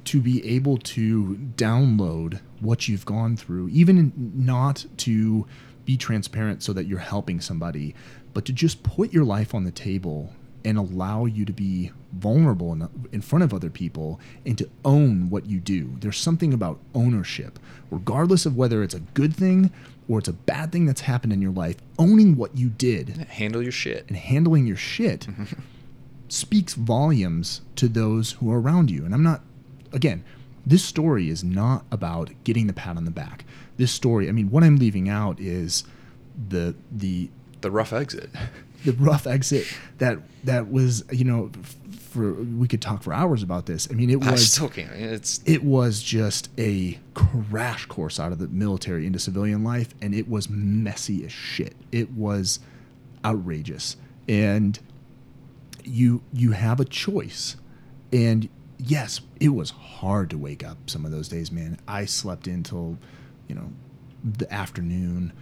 to be able to download what you've gone through, even not to be transparent so that you're helping somebody, but to just put your life on the table and allow you to be vulnerable in, in front of other people and to own what you do. There's something about ownership, regardless of whether it's a good thing or it's a bad thing that's happened in your life, owning what you did Handle your shit. and handling your shit speaks volumes to those who are around you. And I'm not, again, this story is not about getting the pat on the back. This story, I mean, what I'm leaving out is the the The rough exit. the rough exit that that was, you know, for we could talk for hours about this. I mean, it was I still can't. It's it was just a crash course out of the military into civilian life and it was messy as shit. It was outrageous. And you you have a choice. And yes it was hard to wake up some of those days man. I slept until you know the afternoon.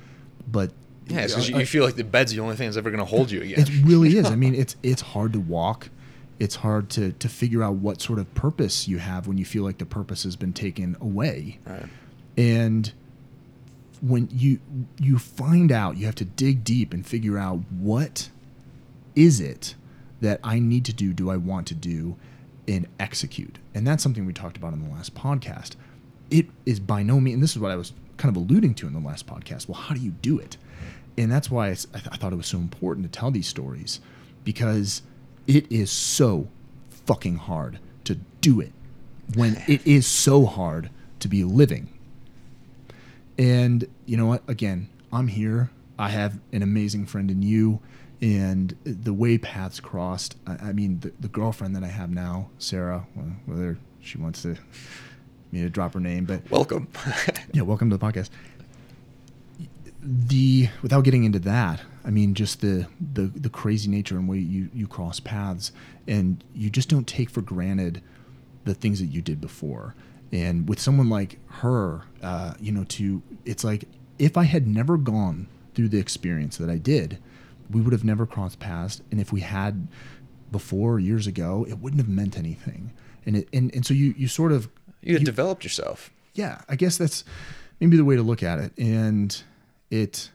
But yeah, because you, you feel like the bed's the only thing that's ever going to hold you again. it really is. I mean, it's it's hard to walk. It's hard to to figure out what sort of purpose you have when you feel like the purpose has been taken away. Right. And when you you find out, you have to dig deep and figure out what is it that I need to do, do I want to do, and execute. And that's something we talked about in the last podcast. It is by no means, and this is what I was kind of alluding to in the last podcast. Well, how do you do it? And that's why I, th- I thought it was so important to tell these stories because it is so fucking hard to do it when it is so hard to be living. And you know what? Again, I'm here. I have an amazing friend in you. And the way paths crossed, I, I mean, the, the girlfriend that I have now, Sarah, well, whether she wants to me to drop her name, but Welcome. yeah, welcome to the podcast. The without getting into that, I mean, just the the the crazy nature and way you you cross paths, and you just don't take for granted the things that you did before. And with someone like her, uh, you know, to it's like if I had never gone through the experience that I did, we would have never crossed paths. And if we had before years ago, it wouldn't have meant anything. And it and, and so you you sort of you had developed yourself. yeah, I guess that's maybe the way to look at it. And it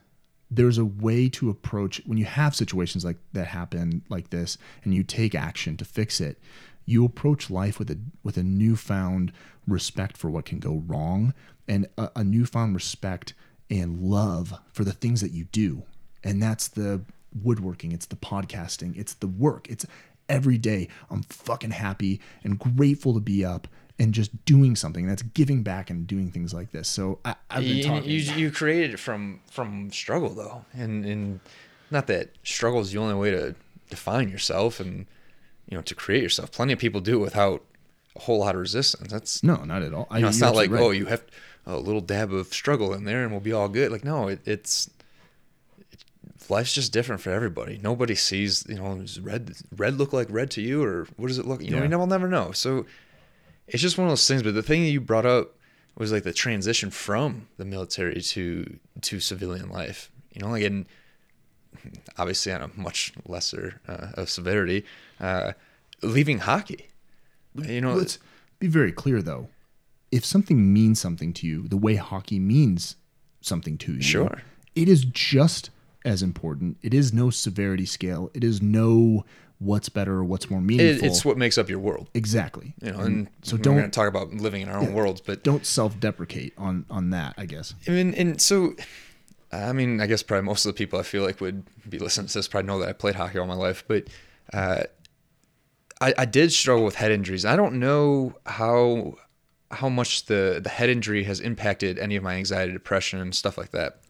there's a way to approach when you have situations like that happen like this and you take action to fix it you approach life with a with a newfound respect for what can go wrong and a, a newfound respect and love for the things that you do. And that's the woodworking. It's the podcasting. It's the work. It's every day. I'm fucking happy and grateful to be up and just doing something that's giving back and doing things like this. So I, i've been you, talking you, you created it from from struggle though. And and not that struggle is the only way to define yourself and you know to create yourself. Plenty of people do it without a whole lot of resistance. That's no not at all. I, you know, it's not like absolutely oh you have a little dab of struggle in there and we'll be all good. Like no it, it's life's just different for everybody. Nobody sees you know does red red look like red to you or what does it look you know Yeah. you know, we'll never know. So it's just one of those things but the thing that you brought up was like the transition from the military to to civilian life you know like in obviously on a much lesser uh, of severity uh, leaving hockey. You know let's be very clear though. If something means something to you the way hockey means something to you Sure. it is just as important. It is no severity scale. It is no what's better or what's more it, meaningful. it's what makes up your world. Exactly. You know and so we're don't going to talk about living in our own worlds but don't self-deprecate on on that i guess. I mean, and so, I mean, I guess probably most of the people I feel like would be listening to this probably know that I played hockey all my life, but uh, I, I did struggle with head injuries. I don't know how how much the the head injury has impacted any of my anxiety, depression, and stuff like that.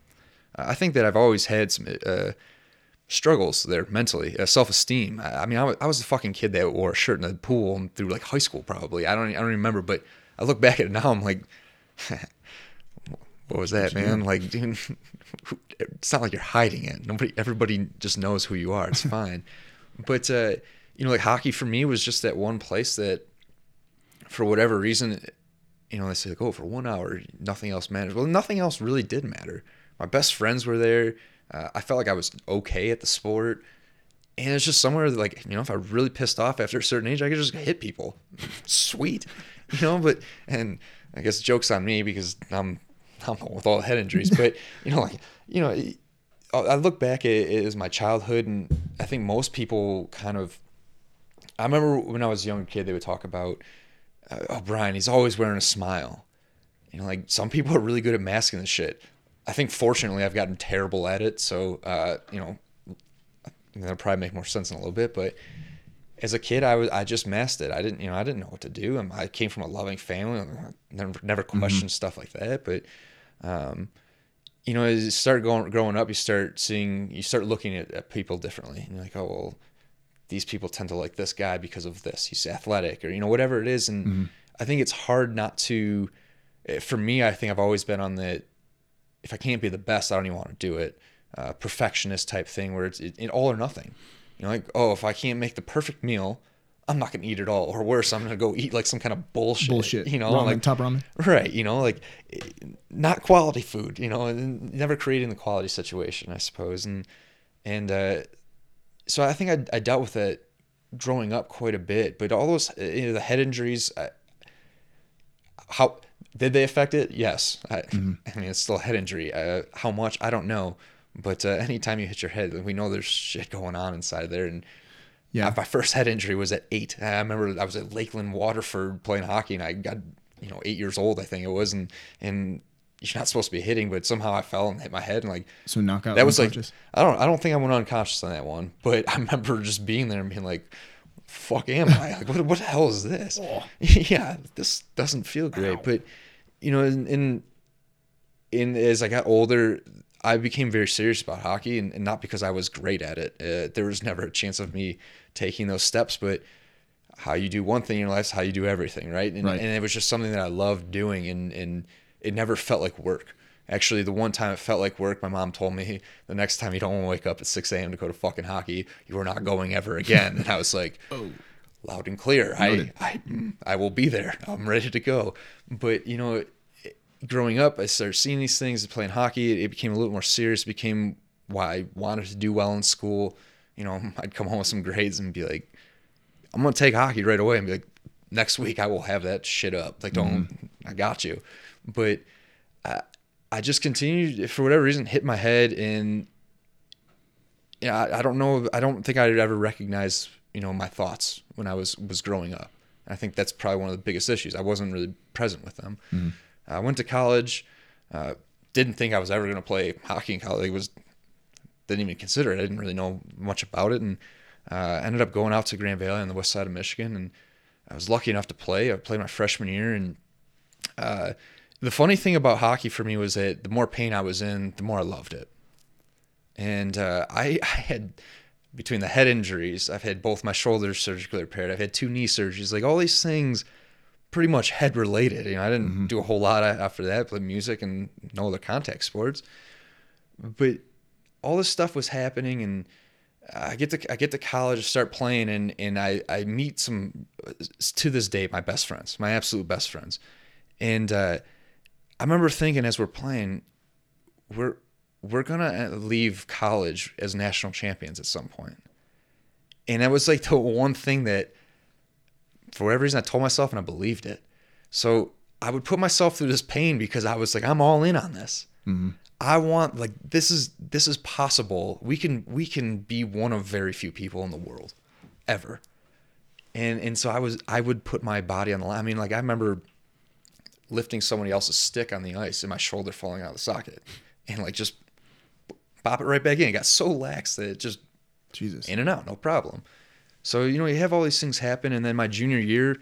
Uh, I think that I've always had some uh, struggles there mentally, uh, self esteem. I, I mean, I was, I was the fucking kid that wore a shirt in the pool through like high school, probably. I don't I don't remember, but I look back at it now. I'm like, what was that, man? Like, dude, it's not like you're hiding it. Nobody, everybody just knows who you are. It's fine. but uh, you know, like hockey for me was just that one place that, for whatever reason, you know, they say like, oh, for one hour, nothing else matters. Well, nothing else really did matter. My best friends were there. Uh, I felt like I was okay at the sport. And it's just somewhere that, like, you know, if I really pissed off after a certain age, I could just hit people. Sweet. You know, but, and I guess joke's on me because I'm, I'm with all the head injuries. But, you know, like, you know, I look back at it as my childhood, and I think most people kind of. I remember when I was a young kid, they would talk about, uh, oh, Brian, he's always wearing a smile. You know, like some people are really good at masking the shit. I think fortunately I've gotten terrible at it, so uh, you know, that'll probably make more sense in a little bit. But as a kid, I was I just masked it. I didn't, you know, I didn't know what to do. And I came from a loving family, never never questioned stuff like that. But um, you know, as you start going growing up, you start seeing, you start looking at, at people differently. And you're like, oh well, these people tend to like this guy because of this. He's athletic, or you know, whatever it is. And I think it's hard not to. eh, For me, I think I've always been on the. If I can't be the best, I don't even want to do it. Uh, perfectionist type thing where it's it, it all or nothing. You know, like oh, if I can't make the perfect meal, I'm not gonna eat it all. Or worse, I'm gonna go eat like some kind of bullshit. bullshit You know, ramen, like top ramen Right, you know, like not quality food, you know, and never creating the quality situation, I suppose, and and uh, so I think I, I dealt with it growing up quite a bit, but all those eh, you know, the head injuries, I, how did they affect it? Yes, I, I mean it's still a head injury. Uh, how much I don't know, but uh, anytime you hit your head, we know there's shit going on inside there, and Yeah. my first head injury was at eight. I remember I was at Lakeland, Waterford playing hockey, and I got you know eight years old, I think it was, and and you're not supposed to be hitting, but somehow I fell and hit my head, and like so knockout that was like? I don't I don't think I went unconscious on that one, but I remember just being there and being like, "Fuck, am I? Like, what what the hell is this? yeah, this doesn't feel great." But you know, in, in in as I got older, I became very serious about hockey, and, and not because I was great at it. Uh, there was never a chance of me taking those steps, but how you do one thing in your life is how you do everything, right? And, Right. and it was just something that I loved doing, and and it never felt like work. Actually, the one time it felt like work, my mom told me the next time you don't want to wake up at 6 a.m. to go to fucking hockey, you are not going ever again. And I was like, oh, loud and clear. I, Noted. I, I will be there. I'm ready to go. But, you know, growing up, I started seeing these things, playing hockey. It, became a little more serious, it became why I wanted to do well in school. You know, I'd come home with some grades and be like, I'm going to take hockey right away and be like, next week I will have that shit up. Like, don't, mm-hmm. I got you. But I, I just continued, for whatever reason, hit my head and you know, I, I don't know. I don't think I'd ever recognize, you know, my thoughts when I was was growing up. I think that's probably one of the biggest issues. I wasn't really present with them. Mm-hmm. I went to college. Uh, didn't think I was ever going to play hockey in college. It was didn't even consider it. I didn't really know much about it, and uh, ended up going out to Grand Valley on the west side of Michigan, and I was lucky enough to play. I played my freshman year, and uh, the funny thing about hockey for me was that the more pain I was in, the more I loved it. And uh, I, I had between the head injuries, I've had both my shoulders surgically repaired. I've had two knee surgeries. Like all these things, pretty much head related. You know, I didn't do a whole lot after that. Play music and no other contact sports, but all this stuff was happening, and I get to I get to college, start playing, and and I I meet some to this day my best friends, my absolute best friends, and uh, I remember thinking as we're playing, we're we're gonna leave college as national champions at some point, and that was like the one thing that, for whatever reason, I told myself and I believed it. So I would put myself through this pain because I was like, I'm all in on this. Mm-hmm. I want like this is this is possible. We can we can be one of very few people in the world, ever. And and so I was I would put my body on the line. I mean, like I remember lifting somebody else's stick on the ice and my shoulder falling out of the socket, and like just pop it right back in. It got so lax that it just Jesus. in and out, no problem. So you know you have all these things happen, and then my junior year,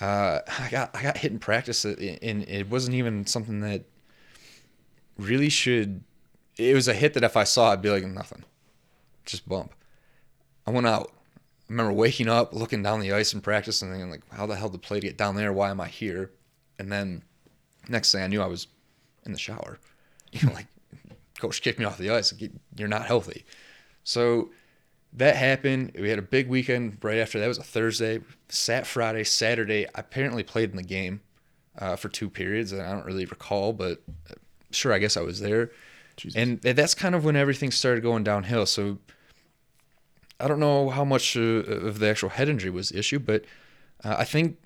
uh, I got I got hit in practice, and it wasn't even something that really should. It was a hit that if I saw, I'd be like nothing, just bump. I went out. I remember waking up, looking down the ice in practice, and thinking like, how the hell did the play get down there? Why am I here? And then next thing I knew, I was in the shower. You know, like coach kicked me off the ice. Like, You're not healthy. So that happened. We had a big weekend right after that. It was a Thursday. Sat Friday, Saturday. I apparently played in the game uh, for two periods, and I don't really recall, but uh, sure, I guess I was there. Jesus. And that's kind of when everything started going downhill. So I don't know how much uh, of the actual head injury was the issue, but uh, I think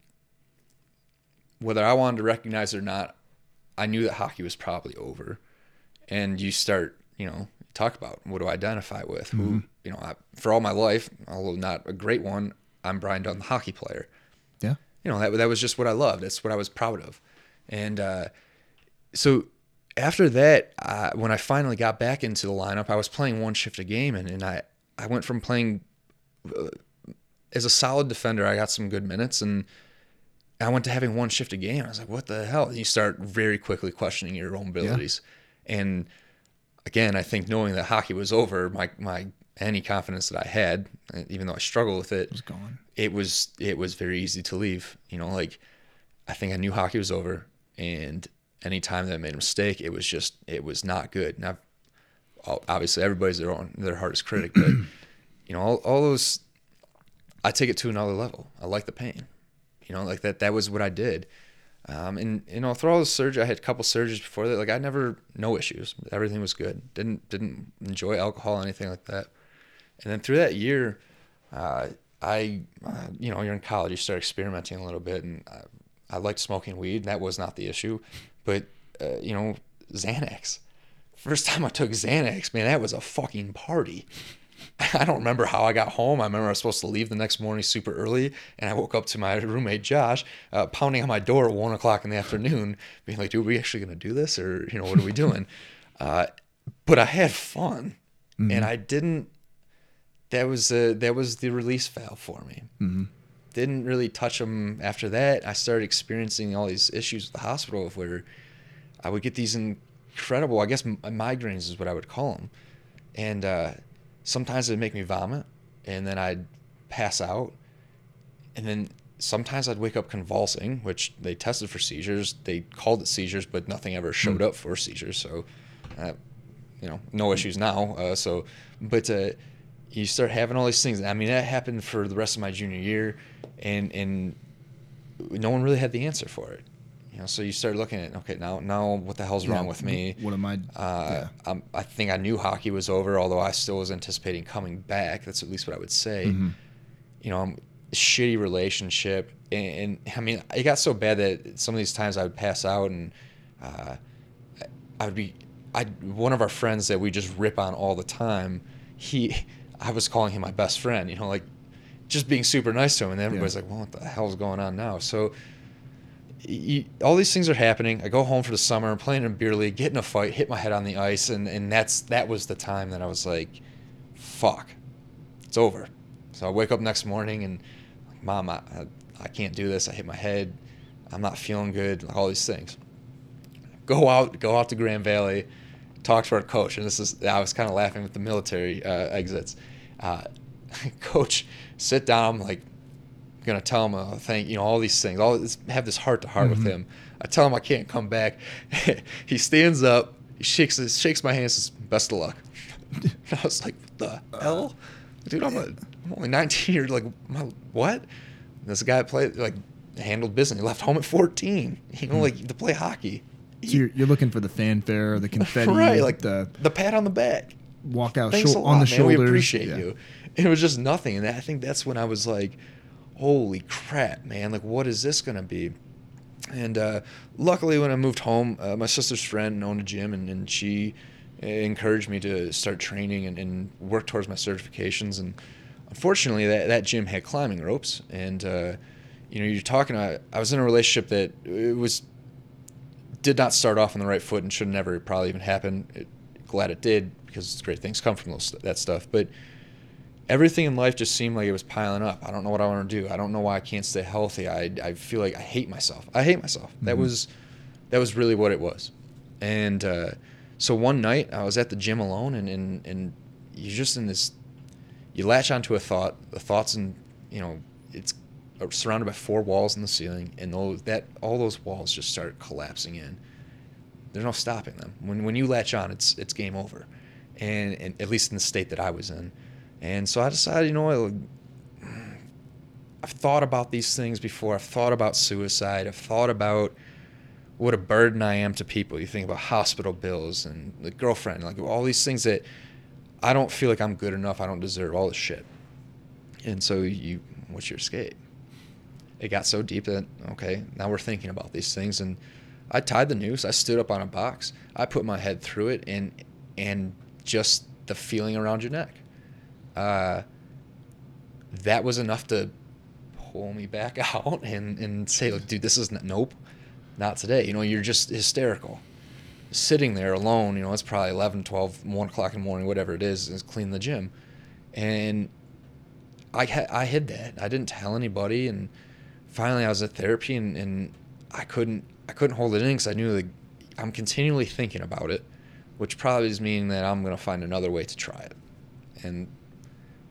whether I wanted to recognize it or not, I knew that hockey was probably over. And you start, you know, talk about what do I identify with? Who, you know, I, for all my life, although not a great one, I'm Brian Dunn, the hockey player. yeah. You know, that, that was just what I loved. That's what I was proud of. And uh, so after that, uh, when I finally got back into the lineup, I was playing one shift a game, and, and I, I went from playing uh, as a solid defender, I got some good minutes, and I went to having one shift a game. I was like, what the hell? And you start very quickly questioning your own abilities. And again, I think knowing that hockey was over, my, my any confidence that I had, uh, even though I struggled with it, it was gone. it was it was very easy to leave. You know, like I think I knew hockey was over, and anytime that I made a mistake, it was just it was not good. Now, obviously, everybody's their own their hardest critic, but you know, all, all those, I take it to another level. I like the pain. You know, like that. That was what I did. Um, and you know, through all the surgery, I had a couple surgeries before that. Like I never, no issues. Everything was good. Didn't didn't enjoy alcohol, or anything like that. And then through that year, uh, I, uh, you know, you're in college, you start experimenting a little bit, and I, I liked smoking weed. That was not the issue, but uh, you know, Xanax. First time I took Xanax, man, that was a fucking party. I don't remember how I got home. I remember I was supposed to leave the next morning super early, and I woke up to my roommate Josh uh, pounding on my door at one o'clock in the afternoon, being like, "Dude, are we actually gonna do this, or you know, what are we doing?" uh, but I had fun, and I didn't. That was uh, that was the release valve for me. Mm-hmm. Didn't really touch them after that. I started experiencing all these issues with the hospital where I would get these incredible, I guess, m- migraines is what I would call them, and uh, sometimes it'd make me vomit, and then I'd pass out, and then sometimes I'd wake up convulsing, which they tested for seizures. They called it seizures, but nothing ever showed up for seizures. So, uh, you know, no issues now. Uh, so, but uh, you start having all these things. I mean, that happened for the rest of my junior year, and and no one really had the answer for it. You know, so you start looking at okay, now now what the hell's wrong Yeah, with me? What am I? Uh, yeah. I'm, I think I knew hockey was over, although I still was anticipating coming back. That's at least what I would say. Mhm. You know, I'm, shitty relationship, and, and I mean, it got so bad that some of these times I would pass out, and uh, I would be, I one of our friends that we just rip on all the time. he, I was calling him my best friend. You know, like just being super nice to him, and everybody's Yeah. like, "Well, what the hell's going on now?" So. You, all these things are happening. I go home for the summer. I'm playing in a beer league, get in a fight, hit my head on the ice, and, and that's that was the time that I was like, "Fuck, it's over." So I wake up next morning and, like, Mom, I, I, I can't do this. I hit my head. I'm not feeling good. Like all these things. Go out, go out to Grand Valley, talk to our coach, and this is I was kind of laughing with the military uh, exits. Uh, coach, sit down. I'm like, gonna tell him uh, thank you know all these things. All this, have this heart to heart with him. I tell him I can't come back. he stands up. He shakes his, shakes my hand. Says, "Best of luck." I was like, "What the hell, dude? I'm, a, I'm only 19 years. Like, my, what?" And this guy played like handled business. He left home at 14. You know, like to play hockey. So you're, you're looking for the fanfare, the confetti, right, like the the pat on the back. walk out Thanks a lot, on the man. shoulders. We appreciate Yeah. you. It was just nothing, and I think that's when I was like, "Holy crap, man! Like, what is this gonna be?" And uh, luckily, when I moved home, uh, my sister's friend owned a gym, and, and she uh, encouraged me to start training and, and work towards my certifications. And unfortunately, that, that gym had climbing ropes, and uh, you know, you're talking. I, I was in a relationship that it was did not start off on the right foot and should never probably even happen. It, glad it did because great things come from those, that stuff. But everything in life just seemed like it was piling up. I don't know what I want to do. I don't know why I can't stay healthy. I, I feel like I hate myself. I hate myself. That Mhm. was that was really what it was. And uh, so one night I was at the gym alone, and, and and you're just in this. You latch onto a thought. The thoughts and you know it's surrounded by four walls in the ceiling, and those that all those walls just start collapsing in. There's no stopping them. When when you latch on, it's it's game over, and, and at least in the state that I was in. And so I decided, you know? I've thought about these things before. I've thought about suicide. I've thought about what a burden I am to people. You think about hospital bills and the girlfriend, like all these things that I don't feel like I'm good enough. I don't deserve all this shit. And so you, what's your escape? It got so deep that okay, now we're thinking about these things, and I tied the noose. I stood up on a box. I put my head through it, and and just the feeling around your neck. Uh, that was enough to pull me back out and, and say, like, dude, this is not, nope, not today. You know, you're just hysterical. Sitting there alone, you know, it's probably 11, 12, 1 o'clock in the morning, whatever it is, is clean the gym. And I, ha- I hid that. I didn't tell anybody. And finally I was at therapy and, and I couldn't, I couldn't hold it in because I knew like I'm continually thinking about it, which probably is meaning that I'm going to find another way to try it. And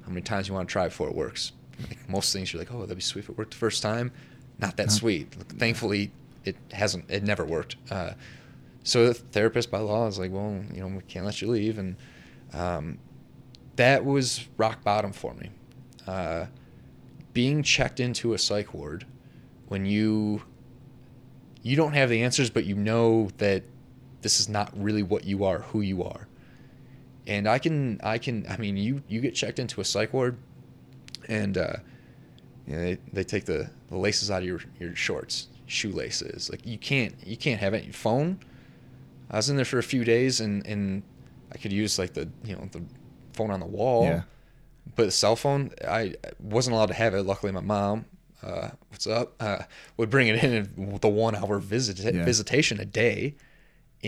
how many times you want to try before it works. Like most things, you're like, oh, that'd be sweet if it worked the first time. Not that Huh. sweet. Thankfully, it hasn't. It never worked. Uh, so the therapist by law is like, well, you know, we can't let you leave, and um, that was rock bottom for me. Uh, being checked into a psych ward when you you don't have the answers, but you know that this is not really what you are, who you are and I can I can I mean you you get checked into a psych ward and uh you know, they, they take the, the laces out of your, your shorts shoelaces. Like you can't you can't have it your phone. I was in there for a few days and and I could use like the you know the phone on the wall. Yeah. but the cell phone I wasn't allowed to have it. Luckily my mom uh, what's up uh, would bring it in with the one hour visit Yeah. visitation a day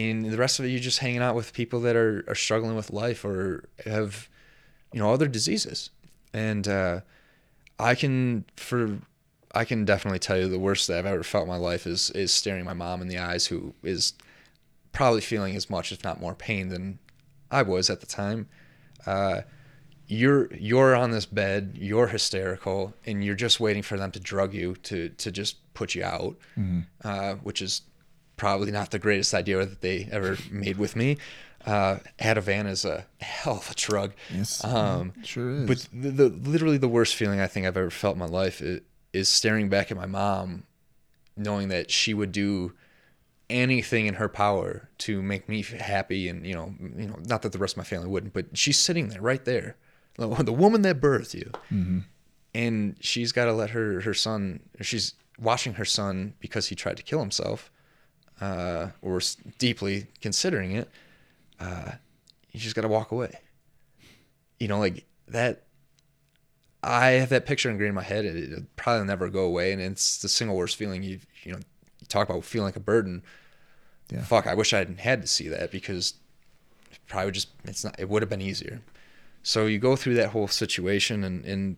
and the rest of it you're just hanging out with people that are, are struggling with life or have you know other diseases and uh, i can for i can definitely tell you the worst that i've ever felt in my life is is staring my mom in the eyes who is probably feeling as much if not more pain than i was at the time uh, you're you're on this bed you're hysterical and you're just waiting for them to drug you to to just put you out Mhm. uh, which is probably not the greatest idea that they ever made with me. Uh, Ativan is a hell of a drug. Yes, Um, sure is. But the, the literally the worst feeling I think I've ever felt in my life is, is staring back at my mom, knowing that she would do anything in her power to make me happy, and you know, you know, not that the rest of my family wouldn't, but she's sitting there right there, the the woman that birthed you, Mhm. and she's got to let her her son she's watching her son because he tried to kill himself uh, or s- deeply considering it uh, you just got to walk away you know, like that. I have that picture ingrained in my head. It, it'll probably never go away, and it's the single worst feeling. You you know, you talk about feeling like a burden. Yeah. Fuck, I wish I hadn't had to see that because it probably just it's not. It would have been easier. So you go through that whole situation, and and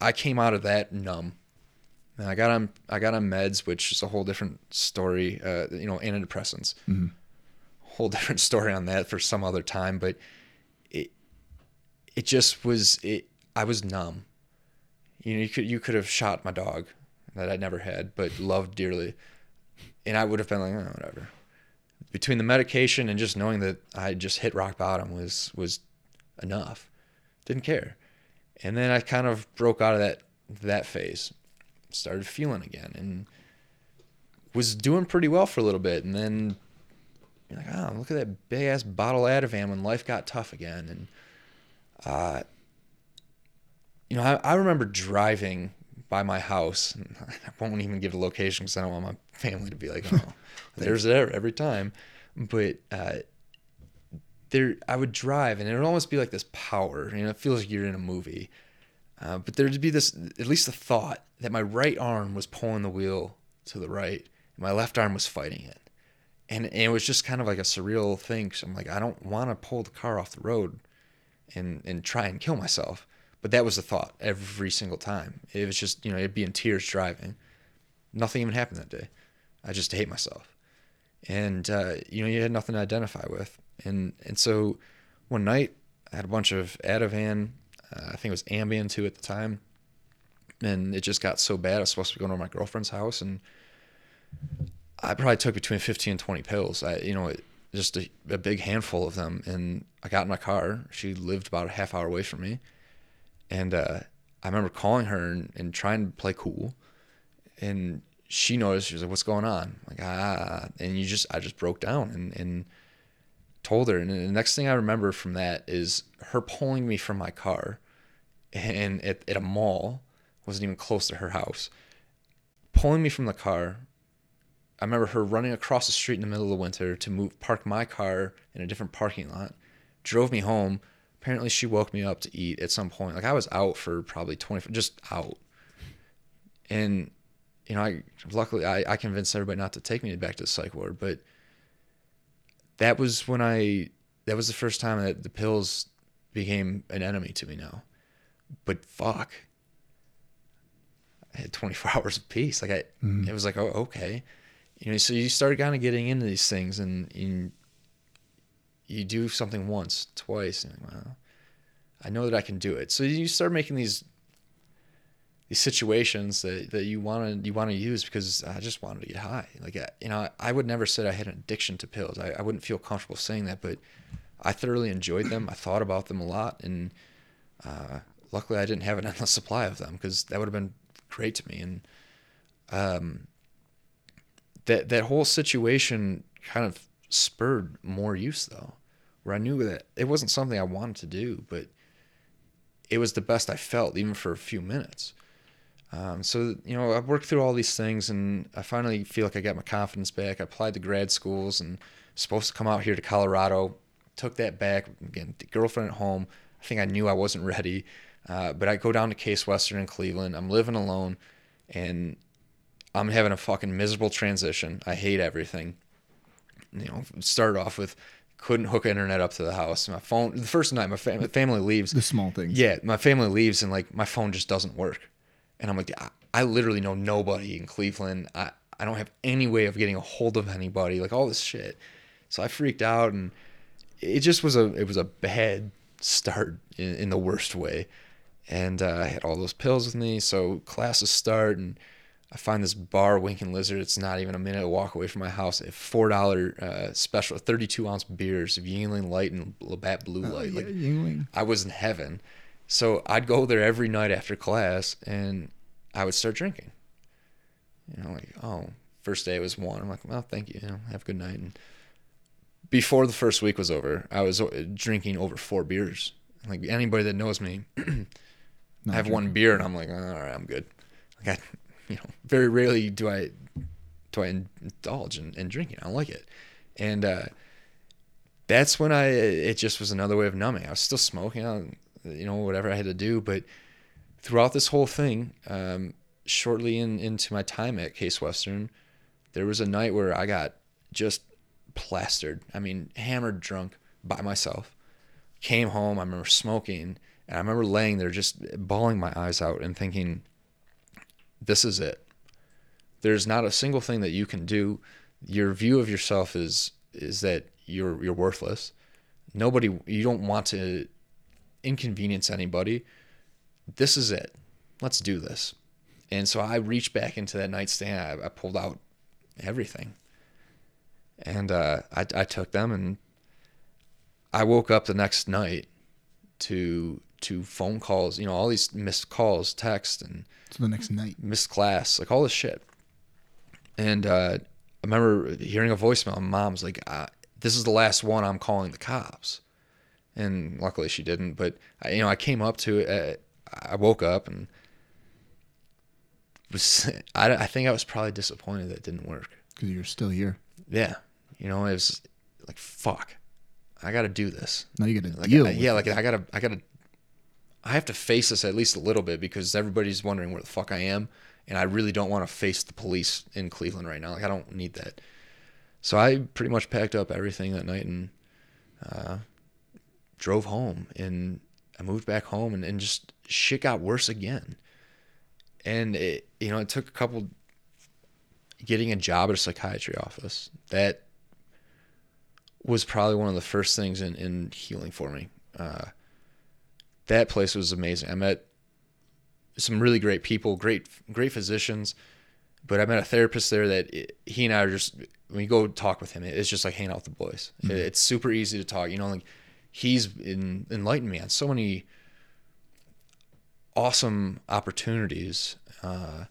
I came out of that numb. And I got on I got on meds, which is a whole different story. Uh, you know, antidepressants. Whole different story on that for some other time. But it it just was it. I was numb. You know, you could you could have shot my dog that I never had, but loved dearly, and I would have been like, oh, whatever. Between the medication and just knowing that I just hit rock bottom was was enough. Didn't care. And then I kind of broke out of that that phase, started feeling again, and was doing pretty well for a little bit. And then you're like, oh, look at that big ass bottle of Ativan when life got tough again. And uh, you know, I, I remember driving by my house. And I won't even give the location because I don't want my family to be like, oh, there's there every time. But uh, there, I would drive, and it would almost be like this power. You know, it feels like you're in a movie. Uh, but there'd be this, at least the thought that my right arm was pulling the wheel to the right, and my left arm was fighting it. And, and it was just kind of like a surreal thing. So I'm like, I don't want to pull the car off the road and, and try and kill myself. But that was the thought every single time. It was just, you know, it'd be in tears driving. Nothing even happened that day. I just hate myself. And, uh, you know, you had nothing to identify with. And, and so one night I had a bunch of Ativan, I think it was Ambien too at the time. And it just got so bad. I was supposed to be going to my girlfriend's house and I probably took between 15 and 20 pills. I, you know, it, just a, a big handful of them. And I got in my car. She lived about a half hour away from me. And uh, I remember calling her and, and trying to play cool. And she noticed, she was like, what's going on? I'm like, ah. And you just, I just broke down and, and told her. And the next thing I remember from that is her pulling me from my car and at, at a mall, wasn't even close to her house, pulling me from the car. I remember her running across the street in the middle of the winter to move, park my car in a different parking lot, drove me home. Apparently, she woke me up to eat at some point. Like I was out for probably 20, just out. And, you know, I luckily I, I convinced everybody not to take me back to the psych ward, but that was when I, that was the first time that the pills became an enemy to me now. But fuck, I had 24 hours of peace. Like I, mm-hmm. it was like, oh, okay. You know, so you start kind of getting into these things and, and you do something once, twice, and well, I know that I can do it. So you start making these these situations that, that you want to you want to use because I just wanted to get high. Like I, you know, I would never said I had an addiction to pills. I, I wouldn't feel comfortable saying that, but I thoroughly enjoyed them. I thought about them a lot, and uh, luckily I didn't have an endless supply of them because that would have been great to me. And um, that that whole situation kind of spurred more use though, where I knew that it wasn't something I wanted to do, but it was the best I felt even for a few minutes. Um, so you know, I worked through all these things, and I finally feel like I got my confidence back. I applied to grad schools, and supposed to come out here to Colorado. Took that back again. Girlfriend at home. I think I knew I wasn't ready, uh, but I go down to Case Western in Cleveland. I'm living alone, and I'm having a fucking miserable transition. I hate everything. You know, started off with couldn't hook internet up to the house. My phone, the first night, my fam- family leaves. The small things. Yeah, my family leaves and like my phone just doesn't work. And I'm like, I, I literally know nobody in Cleveland. I, I don't have any way of getting a hold of anybody, like all this shit. So I freaked out and it just was a it was a bad start in, in the worst way. And uh, I had all those pills with me, so classes start and I find this bar, Winking Lizard. It's not even a minute walk away from my house. A four dollar uh, special, thirty two ounce beers of Yuengling Light and Labatt Blue Light. Oh, Light. yeah, like Yuengling. I was in heaven. So I'd go there every night after class and I would start drinking. You know, like, oh, first day it was one. I'm like, well, thank you. You know, have a good night. And before the first week was over, I was uh, drinking over four beers. Like anybody that knows me, I have one beer and I'm like, all right, I'm good. Like I, you know, very rarely do I do I indulge in, in drinking. I don't like it, and uh, that's when I it just was another way of numbing. I was still smoking. I, you know, whatever I had to do. But throughout this whole thing, um, shortly in, into my time at Case Western, there was a night where I got just plastered. I mean, hammered drunk by myself. Came home, I remember smoking, and I remember laying there just bawling my eyes out and thinking, this is it. There's not a single thing that you can do. Your view of yourself is is that you're you're worthless. Nobody you don't want to inconvenience anybody. This is it. Let's do this. And so I reached back into that nightstand. I, I pulled out everything, and uh, I, I took them, and I woke up the next night to to phone calls. You know, all these missed calls, text, and So the next night. missed class, like all this shit. And uh, I remember hearing a voicemail. and Mom's like, uh, "This is the last one. I'm calling the cops." And luckily she didn't. But I, you know, I came up to it. Uh, I woke up and was. I, I think I was probably disappointed that it didn't work. Because you're still here. Yeah, you know, it was like fuck. I got to do this. Now you got to Like, deal. I- yeah, like I gotta, I gotta, I have to face this at least a little bit because everybody's wondering where the fuck I am, and I really don't want to face the police in Cleveland right now. Like I don't need that. So I pretty much packed up everything that night and uh, drove home, and I moved back home, and, and just shit got worse again. And it, you know, it took a couple getting a job at a psychiatry office. That was probably one of the first things in, in healing for me. Uh, that place was amazing. I met some really great people, great great physicians, but I met a therapist there that it, he and I are just when you go talk with him, it's just like hanging out with the boys. It- it's super easy to talk. You know, like he's in, enlightened me on so many awesome opportunities uh,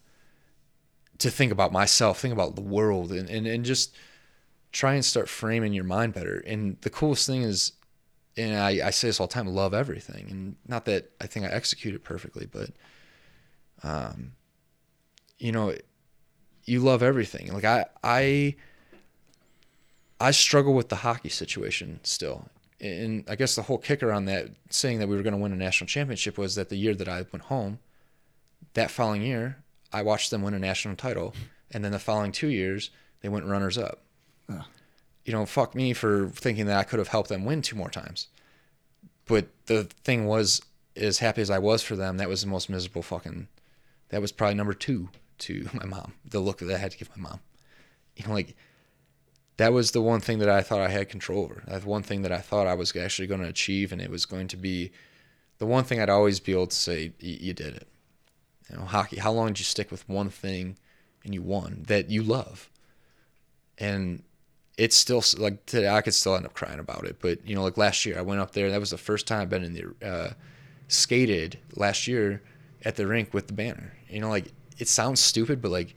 to think about myself, think about the world, and, and, and just try and start framing your mind better. And the coolest thing is, and I, I say this all the time, love everything. And not that I think I execute it perfectly, but, um, you know, you love everything. Like I, I, I struggle with the hockey situation still. And I guess the whole kicker on that saying that we were going to win a national championship was that the year that I went home, that following year, I watched them win a national title. And then the following two years, they went runners up you know, fuck me for thinking that I could have helped them win two more times. But the thing was, as happy as I was for them, that was the most miserable fucking. That was probably number two to my mom. The look that I had to give my mom. You know, like that was the one thing that I thought I had control over. That's one thing that I thought I was actually going to achieve, and it was going to be the one thing I'd always be able to say, "You did it." You know, hockey. How long did you stick with one thing, and you won that you love? And it's still like today I could still end up crying about it. But you know, like last year I went up there. That was the first time I've been in the uh, skated last year at the rink with the banner. You know, like it sounds stupid, but like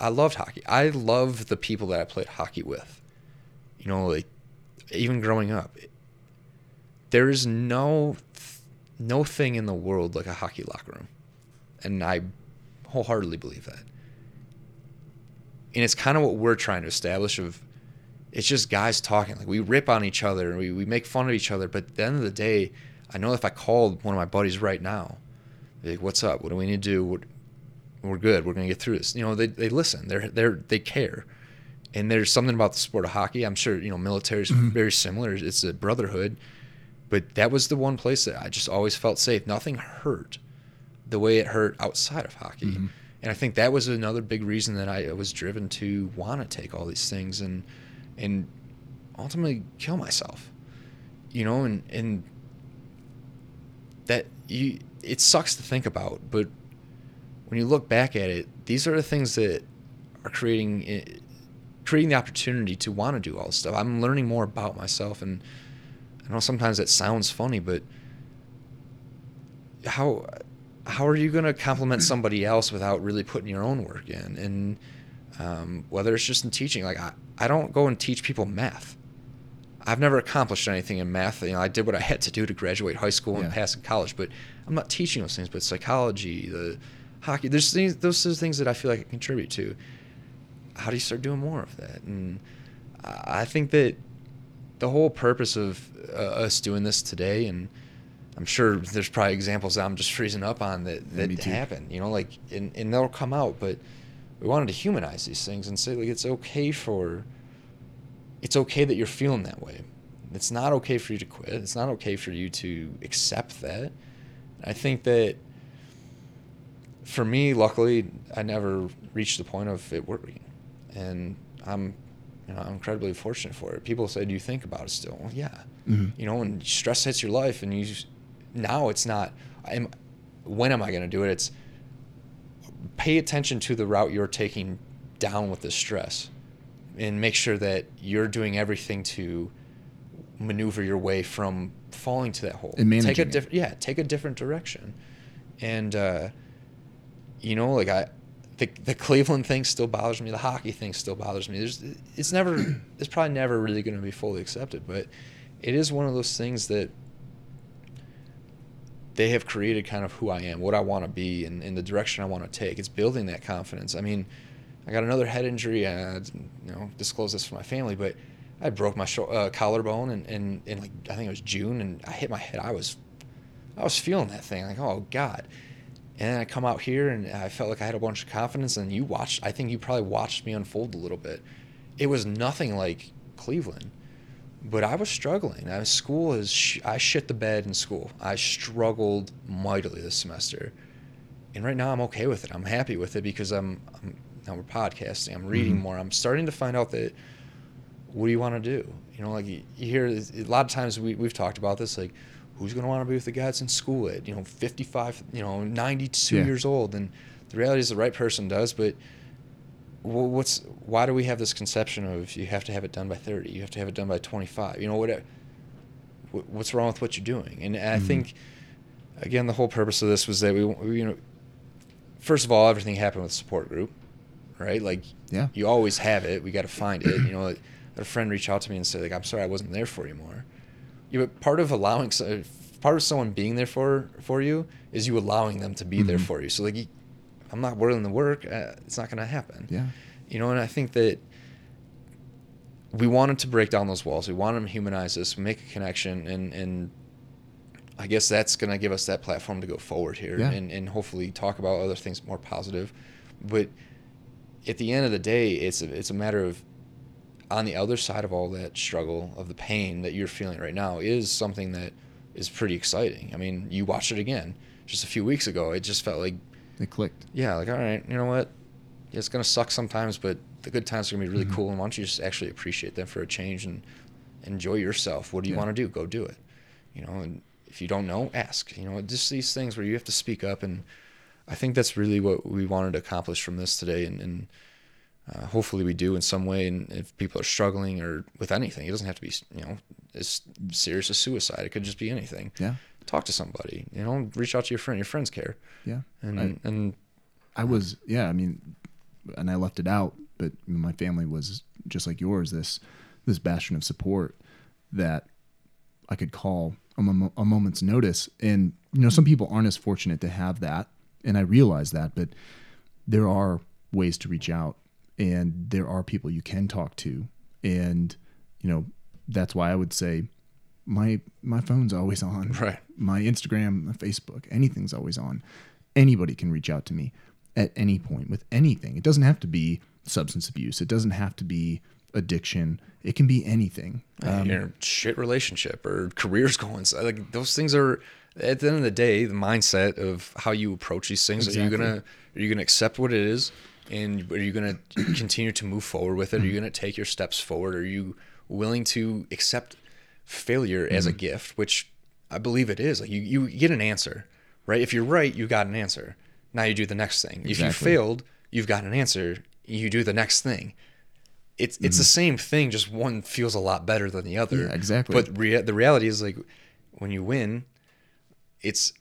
I loved hockey. I love the people that I played hockey with. You know, like even growing up, there is no no thing in the world like a hockey locker room, and I wholeheartedly believe that. And it's kind of what we're trying to establish of it's just guys talking. Like we rip on each other and we, we make fun of each other. But at the end of the day, I know if I called one of my buddies right now, like, what's up? What do we need to do? What, we're good. We're gonna get through this. You know, they, they listen. They're they're they care. And there's something about the sport of hockey. I'm sure you know military is mm-hmm. very similar. It's a brotherhood, but that was the one place that I just always felt safe. Nothing hurt the way it hurt outside of hockey. Mm-hmm. And I think that was another big reason that I was driven to want to take all these things and and ultimately kill myself. You know, and and that you it sucks to think about, but when you look back at it, these are the things that are creating creating the opportunity to want to do all this stuff. I'm learning more about myself, and I know sometimes that sounds funny, but how how are you going to compliment somebody else without really putting your own work in? And um, whether it's just in teaching, like I, I don't go and teach people math. I've never accomplished anything in math. You know, I did what I had to do to graduate high school and Yeah. pass in college, but I'm not teaching those things. But psychology, the hockey, there's things, those are the things that I feel like I contribute to. How do you start doing more of that? And I I think that the whole purpose of uh, us doing this today and I'm sure there's probably examples that I'm just freezing up on that that happen. You know, like and, and they'll come out, but we wanted to humanize these things and say like it's okay for it's okay that you're feeling that way. It's not okay for you to quit. It's not okay for you to accept that. I think that for me, luckily, I never reached the point of it working, and I'm, you know, I'm incredibly fortunate for it. People say, "Do you think about it still?" Well, yeah. Mhm. You know, when stress hits your life, and you just- now it's not. I'm, when am I going to do it? It's pay attention to the route you're taking down with the stress, and make sure that you're doing everything to maneuver your way from falling to that hole. And take a managing it. different, yeah, take a different direction, and. uh you know, like I, the the Cleveland thing still bothers me. The hockey thing still bothers me. There's, it's never, it's probably never really going to be fully accepted, but it is one of those things that they have created kind of who I am, what I want to be, and, and the direction I want to take. It's building that confidence. I mean, I got another head injury. I, you know, disclose this for my family, but I broke my shou- uh, collarbone, and, and, and like I think it was June, and I hit my head. I was, I was feeling that thing, like oh God. And then I come out here and I felt like I had a bunch of confidence. And you watched, I think you probably watched me unfold a little bit. It was nothing like Cleveland, but I was struggling. I was, school is, sh- I shit the bed in school. I struggled mightily this semester. And right now I'm okay with it. I'm happy with it because I'm, I'm now we're podcasting. I'm reading Mhm. more. I'm starting to find out that what do you want to do? You know, like you, you hear a lot of times we, we've talked about this, like who's going to want to be with the guy that's in school at, you know, 55, you know, 92 Yeah. years old. And the reality is the right person does, but what's, why do we have this conception of you have to have it done by 30, you have to have it done by 25, you know, whatever, wh- what's wrong with what you're doing? And I Mhm. think, again, the whole purpose of this was that we, we, you know, first of all, everything happened with support group, right? Like, Yeah. you always have it. We got to find it. You know, like, a friend reach out to me and say like, "I'm sorry, I wasn't there for you more." But part of allowing, so- part of someone being there for for you is you allowing them to be there Mhm. for you. So like, you, I'm not willing to work. Uh, it's not going to happen. Yeah. You know, and I think that we wanted to break down those walls. We wanted to humanize this, make a connection, and and I guess that's going to give us that platform to go forward here Yeah. and and hopefully talk about other things more positive. But at the end of the day, it's a, it's a matter of on the other side of all that struggle of the pain that you're feeling right now is something that is pretty exciting. I mean, you watched it again just a few weeks ago. It just felt like It clicked. yeah, like all right, you know what? Yeah, it's gonna suck sometimes, but the good times are gonna be really Mhm. cool. And why don't you just actually appreciate them for a change and enjoy yourself? What do you Yeah. want to do? Go do it. You know, and if you don't know, ask. You know, just these things where you have to speak up, and I think that's really what we wanted to accomplish from this today, and. and uh, hopefully we do in some way and if people are struggling or with anything it doesn't have to be you know as serious as suicide it could just be anything Yeah. talk to somebody you know reach out to your friend your friends care Yeah. and I- and I was, yeah, I mean, and I left it out, but my family was just like yours, this, this bastion of support that I could call a, mom- a moment's notice. And, you know, some people aren't as fortunate to have that. And I realize that, but there are ways to reach out and there are people you can talk to. And, you know, that's why I would say my, my phone's always on right my Instagram, my Facebook, anything's always on. Anybody can reach out to me at any point with anything. It doesn't have to be substance abuse. It doesn't have to be addiction. It can be anything. Um, your shit relationship or careers going. So like those things are at the end of the day, the mindset of how you approach these things. Are you gonna are you gonna accept what it is, and are you gonna continue to move forward with it? Are you gonna take your steps forward? Are you willing to accept failure as Mm-hmm. a gift, which I believe it is. Like you you get an answer, right? If you're right, you got an answer. Now you do the next thing. If you failed, you've got an answer. You do the next thing it's it's the same thing, just one feels a lot better than the other. Mm-hmm. Yeah, exactly. But rea- the reality is, like, when you win, it's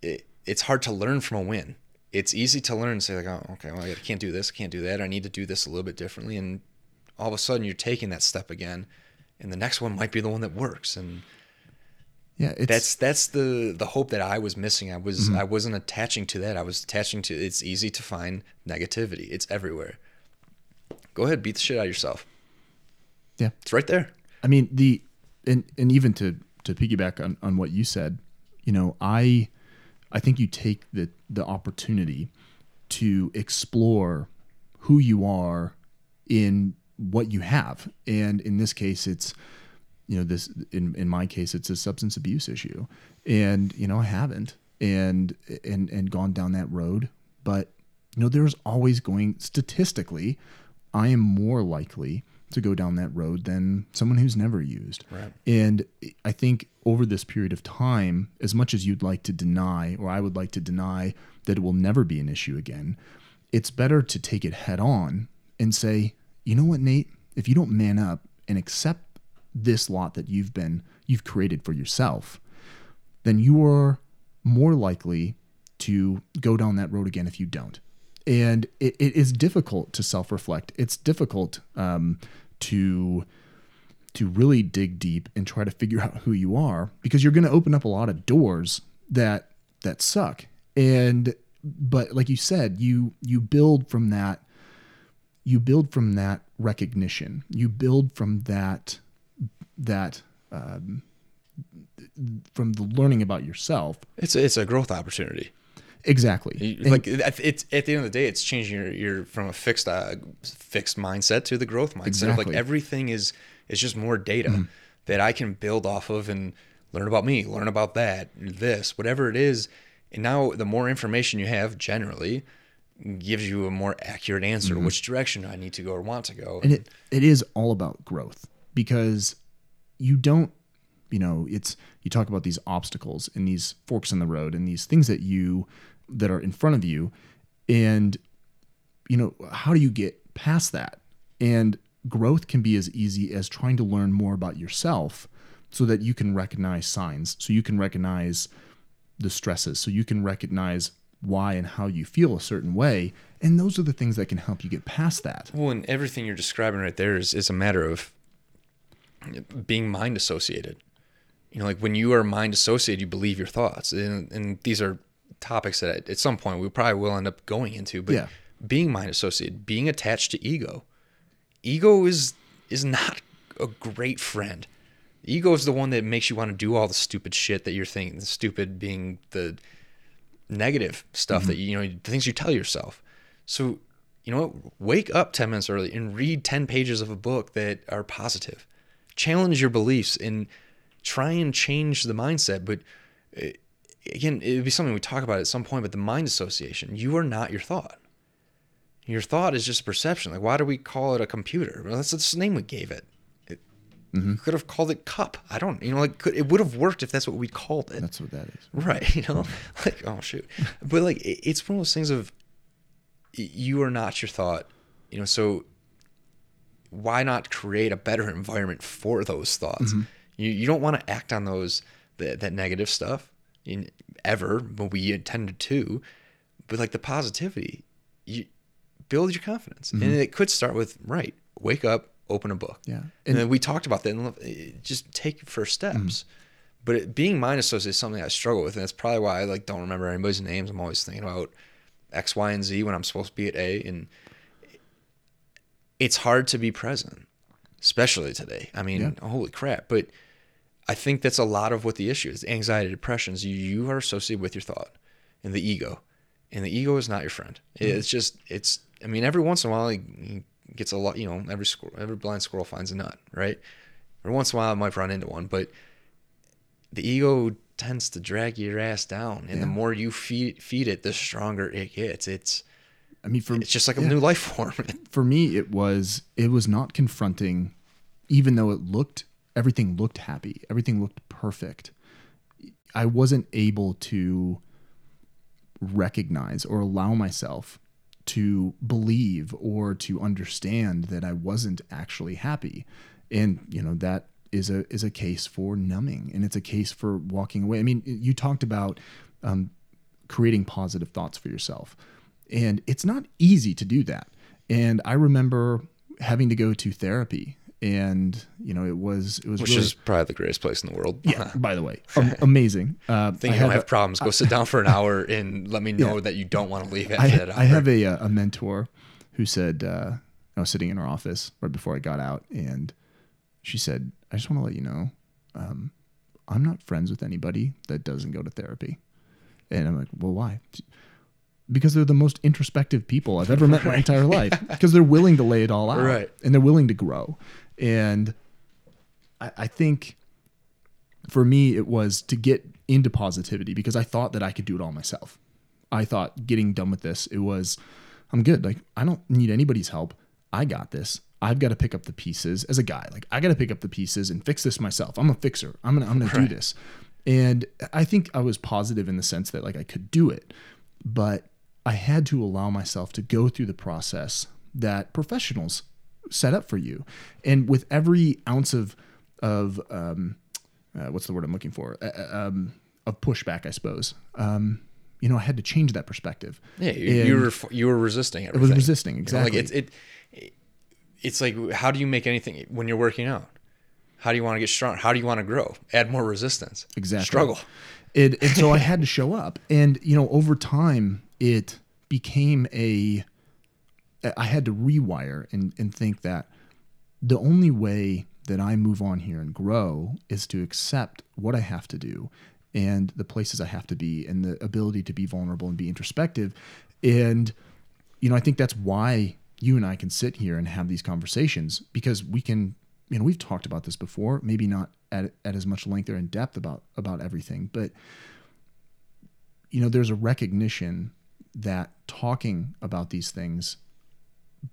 it, it's hard to learn from a win. It's easy to learn and say like, oh, okay, well, I can't do this, I can't do that. I need to do this a little bit differently, and all of a sudden you're taking that step again, and the next one might be the one that works. And yeah, it's, that's that's the the hope that I was missing. I was Mm-hmm. I wasn't attaching to that. I was attaching to it's easy to find negativity. It's everywhere. Go ahead, beat the shit out of yourself. yeah. It's right there. I mean the and and even to to piggyback on on what you said, you know, I I think you take the the opportunity to explore who you are in what you have. And in this case it's you know this in in my case it's a substance abuse issue. And you know, I haven't and and and gone down that road, but you know there's always going statistically I am more likely to go down that road than someone who's never used. Right. And I think over this period of time, as much as you'd like to deny, or I would like to deny that it will never be an issue again, it's better to take it head on and say, you know what, Nate, if you don't man up and accept this lot that you've been, you've created for yourself, then you are more likely to go down that road again if you don't and it, it is difficult to self-reflect. It's difficult um, to to really dig deep and try to figure out who you are because you're going to open up a lot of doors that that suck. And but like you said you you build from that you build from that recognition. You build from that that um, from the learning about yourself. It's a, it's a growth opportunity. Exactly And- like it's at the end of the day, it's changing your, your from a fixed uh, fixed mindset to the growth mindset. Exactly. like everything is is just more data that I can build off of and learn about me, learn about that, this, whatever it is. And now the more information you have, generally, gives you a more accurate answer to which direction I need to go or want to go. and it, it is all about growth because you don't you know it's you talk about these obstacles and these forks in the road and these things that you that are in front of you. And you know how do you get past that? And growth can be as easy as trying to learn more about yourself so that you can recognize signs so you can recognize the stresses so you can recognize why and how you feel a certain way. And those are the things that can help you get past that. Well, and everything you're describing right there is, is a matter of being mind associated. You know, like when you are mind associated, you believe your thoughts. And, and these are topics that at some point we probably will end up going into. But Yeah. being mind associated, being attached to ego, ego is is not a great friend. Ego is the one that makes you want to do all the stupid shit that you're thinking. The stupid being the negative stuff that mm-hmm. you know, the things you tell yourself. So, you know what? Wake up 10 minutes early and read 10 pages of a book that are positive. Challenge your beliefs and try and change the mindset. But uh, again, it would be something we talk about at some point, but the mind association, you are not your thought. Your thought is just a perception. Like, why do we call it a computer? Well, that's the name we gave it. It could have called it cup. I don't, you know, like could, it would have worked if that's what we called it. that's what that is Right, you know, like oh shoot, but like it- it's one of those things of you are not your thought, you know. So why not create a better environment for those thoughts? You you don't want to act on those that that negative stuff in ever, but we intended to. But like the positivity, you build your confidence, and it could start with right. Wake up, open a book. Yeah. and, then we talked about that. And eh, just take first steps. But it, being mind associated is something I struggle with, and that's probably why I like don't remember anybody's names. I'm always thinking about X, Y, and Z when I'm supposed to be at A, and it's hard to be present, especially today. I mean, holy crap! But I think that's a lot of what the issue is: anxiety, depressions. You you are associated with your thought and the ego, and the ego is not your friend. Mm-hmm. It's just it's. I mean, every once in a while, he, gets a lot. You know, every squirrel, every blind squirrel finds a nut, right? Every once in a while, I might run into one, but the ego tends to drag your ass down, and the more you feed feed it, the stronger it gets. It's I mean, for it's just like a yeah. new life form. for me, it was it was not confronting, even though it looked everything looked happy, everything looked perfect. I wasn't able to recognize or allow myself to believe or to understand that I wasn't actually happy, and you know that is a is a case for numbing, and it's a case for walking away. I mean, you talked about um, creating positive thoughts for yourself. And it's not easy to do that. And I remember having to go to therapy and you know it was it was which really, is probably the greatest place in the world. yeah by the way am- amazing uh, Think I you don't have a- problems? Go sit down for an hour and let me know that you don't want to leave after I, that hour. I have a, uh, a mentor who said uh, I was sitting in her office right before I got out, and she said, "I just want to let you know, um, I'm not friends with anybody that doesn't go to therapy. And I'm like, well, why? Because they're the most introspective people I've ever met my entire life. Because they're willing to lay it all out, Right. And they're willing to grow. And I, I think for me, it was to get into positivity because I thought that I could do it all myself. I thought getting done with this, it was, I'm good. Like, I don't need anybody's help. I got this. I've got to pick up the pieces as a guy. Like, I got to pick up the pieces and fix this myself. I'm a fixer. I'm gonna, I'm gonna do this. And I think I was positive in the sense that like I could do it, but I had to allow myself to go through the process that professionals set up for you. And with every ounce of of um, uh, what's the word I'm looking for? Uh, uh, um, of pushback, I suppose. Um, you know, I had to change that perspective. Yeah, you, you were you were resisting everything. was resisting You know, exactly. like it's it, it, it's like how do you make anything when you're working out? How do you want to get strong? How do you want to grow? Add more resistance. exactly Struggle. It, and so I had to show up, and you know, over time, it became a. I had to rewire and and think that the only way that I move on here and grow is to accept what I have to do and the places I have to be and the ability to be vulnerable and be introspective. And, you know, I think that's why you and I can sit here and have these conversations because we can, you know, we've talked about this before, maybe not at, at as much length or in depth about, about everything, but, you know, there's a recognition that talking about these things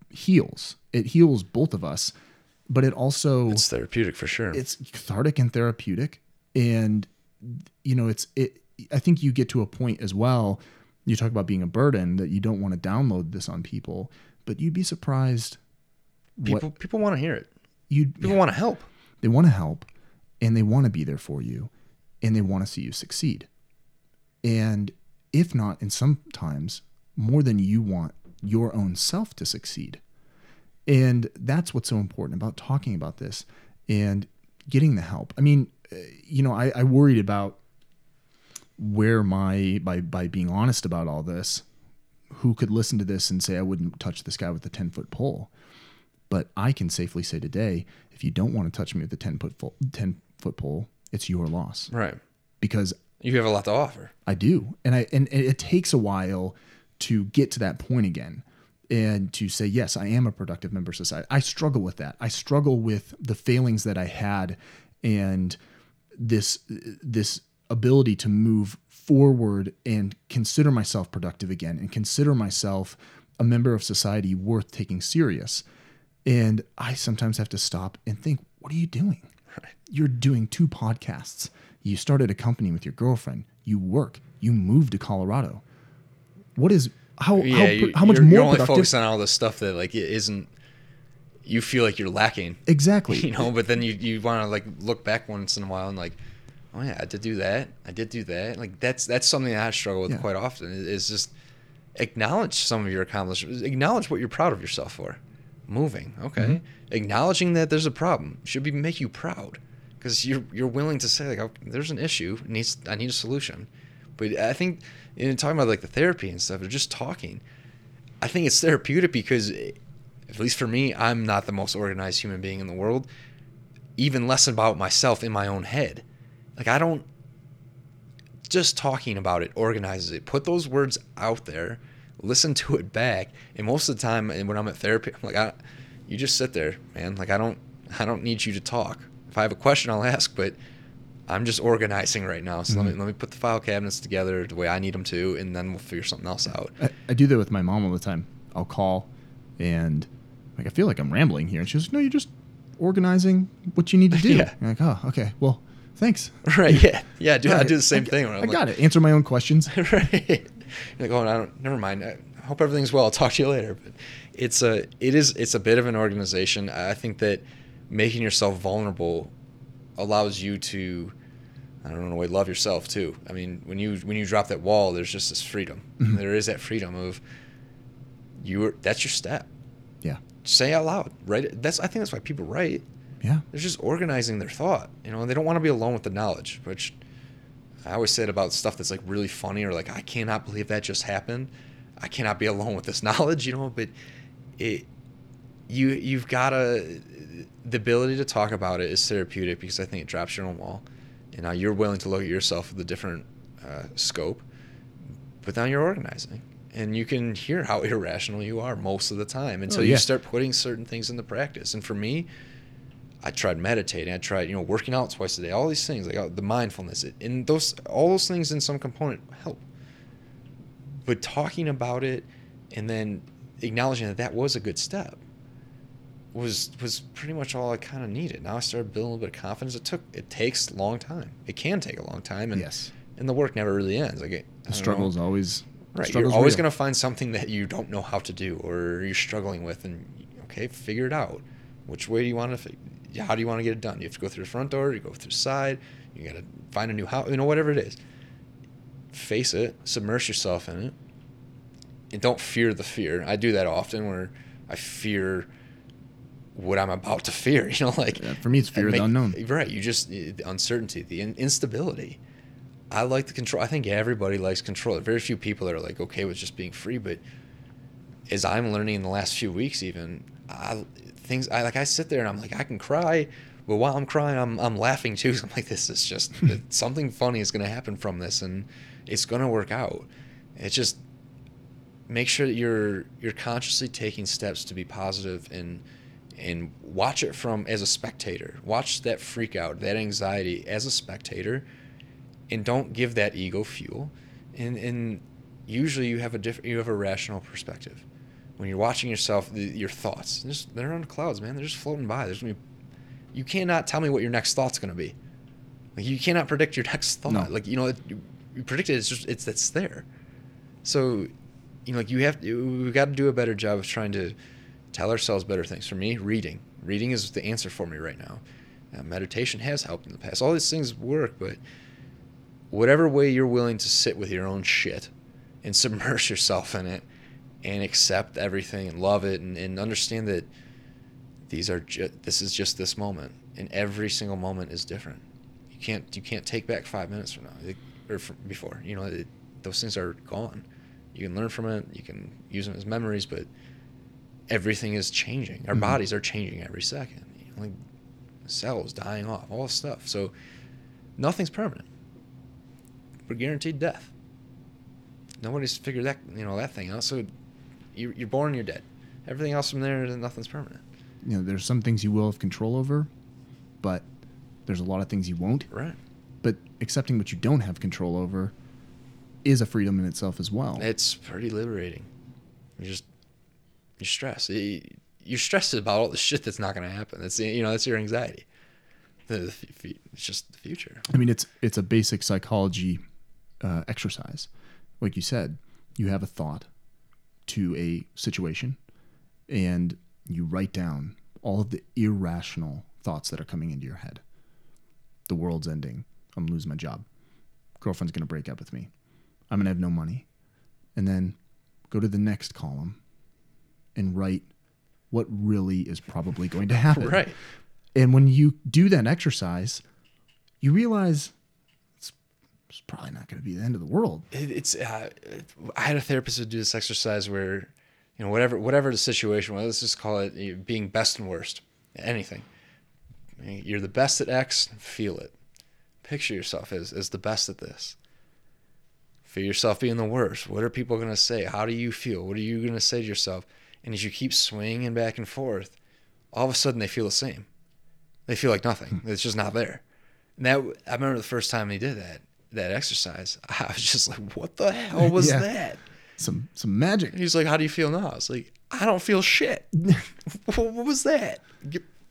heals. It heals both of us, but it also It's therapeutic for sure. it's cathartic and therapeutic and you know it's it i think you get to a point as well you talk about being a burden that you don't want to download this on people but you'd be surprised people what people want to hear it. you People want to help. they want to help and they want to be there for you and they want to see you succeed and if not and sometimes more than you want your own self to succeed and that's what's so important about talking about this and getting the help i mean uh, you know i, I worried about where my by by being honest about all this who could listen to this and say i wouldn't touch this guy with a 10 foot pole but I can safely say today, if you don't want to touch me with a 10 foot, fo- 10 foot pole, it's your loss Right. because You have a lot to offer. I do. And I, and it takes a while to get to that point again and to say, yes, I am a productive member of society. I struggle with that. I struggle with the failings that I had and this, this ability to move forward and consider myself productive again and consider myself a member of society worth taking serious. And I sometimes have to stop and think, what are you doing? You're doing two podcasts. You started a company with your girlfriend. You work. You moved to Colorado. What is how Yeah, how, you, how much you're, more you're only productive? focused on all this stuff that like it isn't. You feel like you're lacking, exactly. you know. But then you you want to like look back once in a while and like, oh yeah, I did do that. I did do that. Like that's that's something that I struggle with Yeah. quite often. Is, is just acknowledge some of your accomplishments. Acknowledge what you're proud of yourself for. Moving, okay. Mm-hmm. Acknowledging that there's a problem should be make you proud because you're you're willing to say like, oh, there's an issue. Needs I need a solution. But I think know, talking about like the therapy and stuff, or just talking. I think it's therapeutic because, at least for me, I'm not the most organized human being in the world. Even less about myself in my own head. Like I don't. Just talking about it organizes it. Put those words out there. Listen to it back. And most of the time, when I'm at therapy, I'm like, I, you just sit there, man. Like I don't, I don't need you to talk. If I have a question, I'll ask. But I'm just organizing right now. So let me mm-hmm. let me put the file cabinets together the way I need them to, and then we'll figure something else out. I, I do that with my mom all the time. I'll call and like I feel like I'm rambling here, and she's like, "No, you're just organizing what you need to do." Yeah. I'm like, "Oh, okay. Well, thanks." Right? Yeah, yeah. Dude, I do the same I, thing. I I'm got it. Answer my own questions. right. You're like, oh, I don't. Never mind. I hope everything's well. I'll talk to you later. But it's a, it is, it's a bit of an organization. I think that making yourself vulnerable allows you to, I don't know, in a way, love yourself too. I mean, when you when you drop that wall, there's just this freedom. Mm-hmm. There is that freedom of you. are That's your step. Yeah. Say out loud. Right. That's. I think that's why people write. Yeah. they're just organizing their thought. You know, and they don't want to be alone with the knowledge, which I always said about stuff that's like really funny or like I cannot believe that just happened. I cannot be alone with this knowledge, you know, but it you you've got to the ability to talk about it is therapeutic because I think it drops your own wall. and now you're willing to look at yourself with a different uh, scope but now you're organizing and you can hear how irrational you are most of the time until Oh, you start putting certain things into practice. And for me i tried meditating. I tried you know working out twice a day all these things like uh, the mindfulness and those all those things in some component help. But talking about it and then acknowledging that that was a good step was was pretty much all I kind of needed. Now I started building a little bit of confidence. It took it takes a long time. It can take a long time, and Yes. and the work never really ends. Like it, The struggle is always right. You're always real. gonna find something that you don't know how to do or you're struggling with, and okay, figure it out. Which way do you want to? How do you want to get it done? You have to go through the front door. You go through the side. You gotta find a new house. You know, whatever it is. Face it. Submerge yourself in it and don't fear the fear. I do that often where I fear what I'm about to fear. You know, like Yeah, for me, it's fear of the unknown. Right. You just the uncertainty, the in- instability. I like the control. I think everybody likes control. Very few people that are like okay with just being free. But as I'm learning in the last few weeks, even I, things I like, I sit there and I'm like, I can cry, but while I'm crying, I'm I'm laughing too. I'm like, this is just something funny is going to happen from this, and it's going to work out. It's just make sure that you're you're consciously taking steps to be positive and and watch it from as a spectator. Watch that freak out, that anxiety as a spectator, and don't give that ego fuel. And and usually you have a different you have a rational perspective. When you're watching yourself, the, your thoughts just they're on clouds, man. They're just floating by. There's gonna be, you cannot tell me what your next thought's gonna be. Like you cannot predict your next thought. No. Like you know, you, you predict it. It's just it's it's there. So, you know, like you have to, we've got to do a better job of trying to tell ourselves better things. For me, reading, reading is the answer for me right now. Uh, meditation has helped in the past. All these things work, but whatever way you're willing to sit with your own shit and submerge yourself in it and accept everything and love it and, and understand that these are ju- this is just this moment and every single moment is different you can't you can't take back five minutes from now or from before you know it, those things are gone you can learn from it you can use them as memories but everything is changing. Our Mhm. bodies are changing every second. You know, like cells dying off all this stuff. So nothing's permanent. We're guaranteed death. Nobody's figured that you know that thing out. So you, you're born you're dead. Everything else from there nothing's permanent. You know, there's some things you will have control over, but there's a lot of things you won't. right. But accepting what you don't have control over is a freedom in itself as well. It's pretty liberating. You just you stress. You- You're stressed about all the shit that's not going to happen. That's you know that's your anxiety. It's just the future. I mean, it's it's a basic psychology uh, exercise. Like you said, you have a thought to a situation, and you write down all of the irrational thoughts that are coming into your head. The world's ending. I'm losing my job. Girlfriend's gonna break up with me. I'm gonna have no money. And then go to the next column and write what really is probably going to happen. Right. And when you do that exercise, you realize it's, it's probably not going to be the end of the world. It, it's. Uh, I had a therapist who do this exercise where, you know, whatever whatever the situation was, let's just call it you know, being best and worst. Anything. You're the best at X. Feel it. Picture yourself as as the best at this. Feel yourself being the worst. What are people going to say? How do you feel? What are you going to say to yourself? And as you keep swinging back and forth, all of a sudden they feel the same. They feel like nothing. Hmm. It's just not there. And that I remember the first time he did that that exercise. I was just like, "What the hell was Yeah. that?" Some some magic. And he's like, "How do you feel now?" I was like, "I don't feel shit. what, what was that?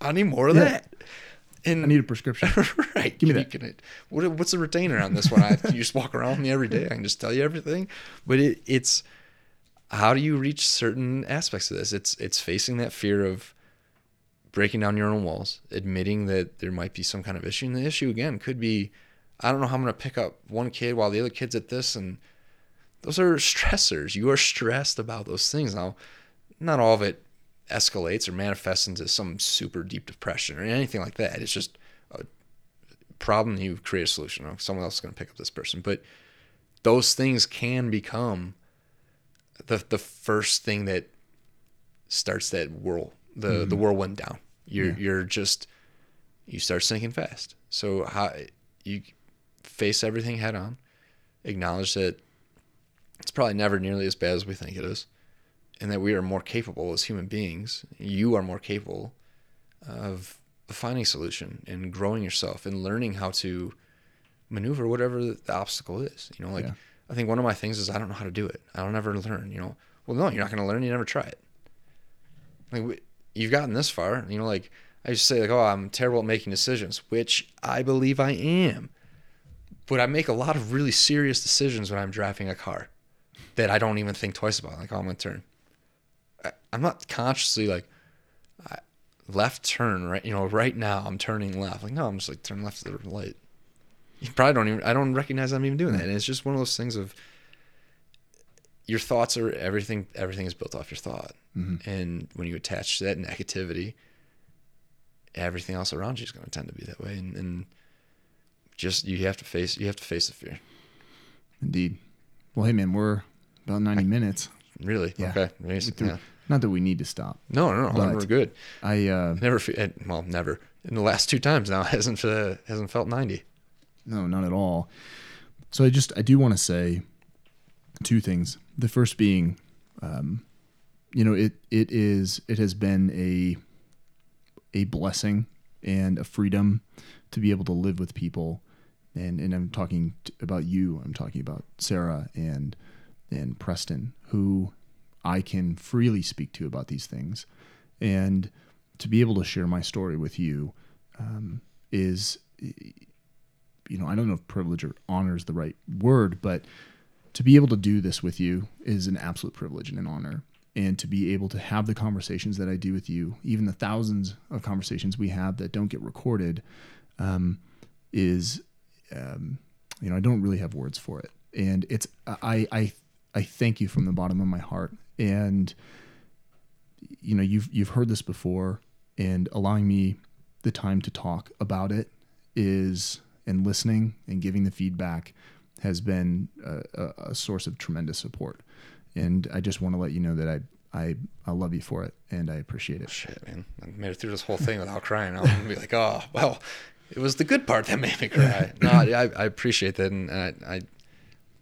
I need more of Yeah. that." And I need a prescription. right. Give me that. Can what, what's the retainer on this one? I, can you just walk around with me every day? I can just tell you everything. But it, it's how do you reach certain aspects of this? It's it's facing that fear of breaking down your own walls, admitting that there might be some kind of issue. And the issue again could be, I don't know how I'm to pick up one kid while the other kid's at this, and those are stressors. You are stressed about those things. Now, not all of it escalates or manifests into some super deep depression or anything like that. It's just a problem you create a solution. Someone else is to pick up this person, but those things can become the the first thing that starts that whirl the mm-hmm. the whirlwind down. You're Yeah. you're just you start sinking fast. So how you face everything head on, acknowledge that it's probably never nearly as bad as we think it is, and that we are more capable as human beings. You are more capable of finding a solution and growing yourself and learning how to maneuver whatever the obstacle is. You know, like Yeah. I think one of my things is I don't know how to do it. I don't ever learn. You know, well, no, you're not going to learn. You never try it. Like you've gotten this far. You know, like I just say, like, oh, I'm terrible at making decisions, which I believe I am. But I make a lot of really serious decisions when I'm driving a car that I don't even think twice about. Like, oh, I'm going to turn. I- I'm not consciously like, I, left turn right. You know, right now I'm turning left. Like, no, I'm just like turn left to the light. You probably don't even. I don't recognize I'm even doing that. And it's just one of those things of your thoughts are everything. Everything is built off your thought, and when you attach that negativity, everything else around you is going to tend to be that way. And, and just you have to face. You have to face the fear. Indeed. Well, hey man, we're about ninety minutes. Really? Yeah. Okay. Threw- Yeah. Not that we need to stop. No, no, no. We're good. I uh, Never. eh, Well, never. In the last two times now, hasn't uh, hasn't felt ninety. No, not at all. So I just I do want to say two things. The first being, um, you know, it it is it has been a a blessing and a freedom to be able to live with people, and and I'm talking about you. I'm talking about Sarah and and Preston, who I can freely speak to about these things, and to be able to share my story with you um, is you know, I don't know if privilege or honor is the right word, but to be able to do this with you is an absolute privilege and an honor. And to be able to have the conversations that I do with you, even the thousands of conversations we have that don't get recorded, um, is, um, you know, I don't really have words for it. And it's, I, I, I thank you from the bottom of my heart. And, you know, you've, you've heard this before and allowing me the time to talk about it is and listening and giving the feedback has been a, a, source of tremendous support. And I just want to let you know that I, I, I love you for it and I appreciate it. Shit, man. I made it through this whole thing without crying. I'm gonna be like, oh, well, it was the good part that made me cry. No, I, I appreciate that, and I, I,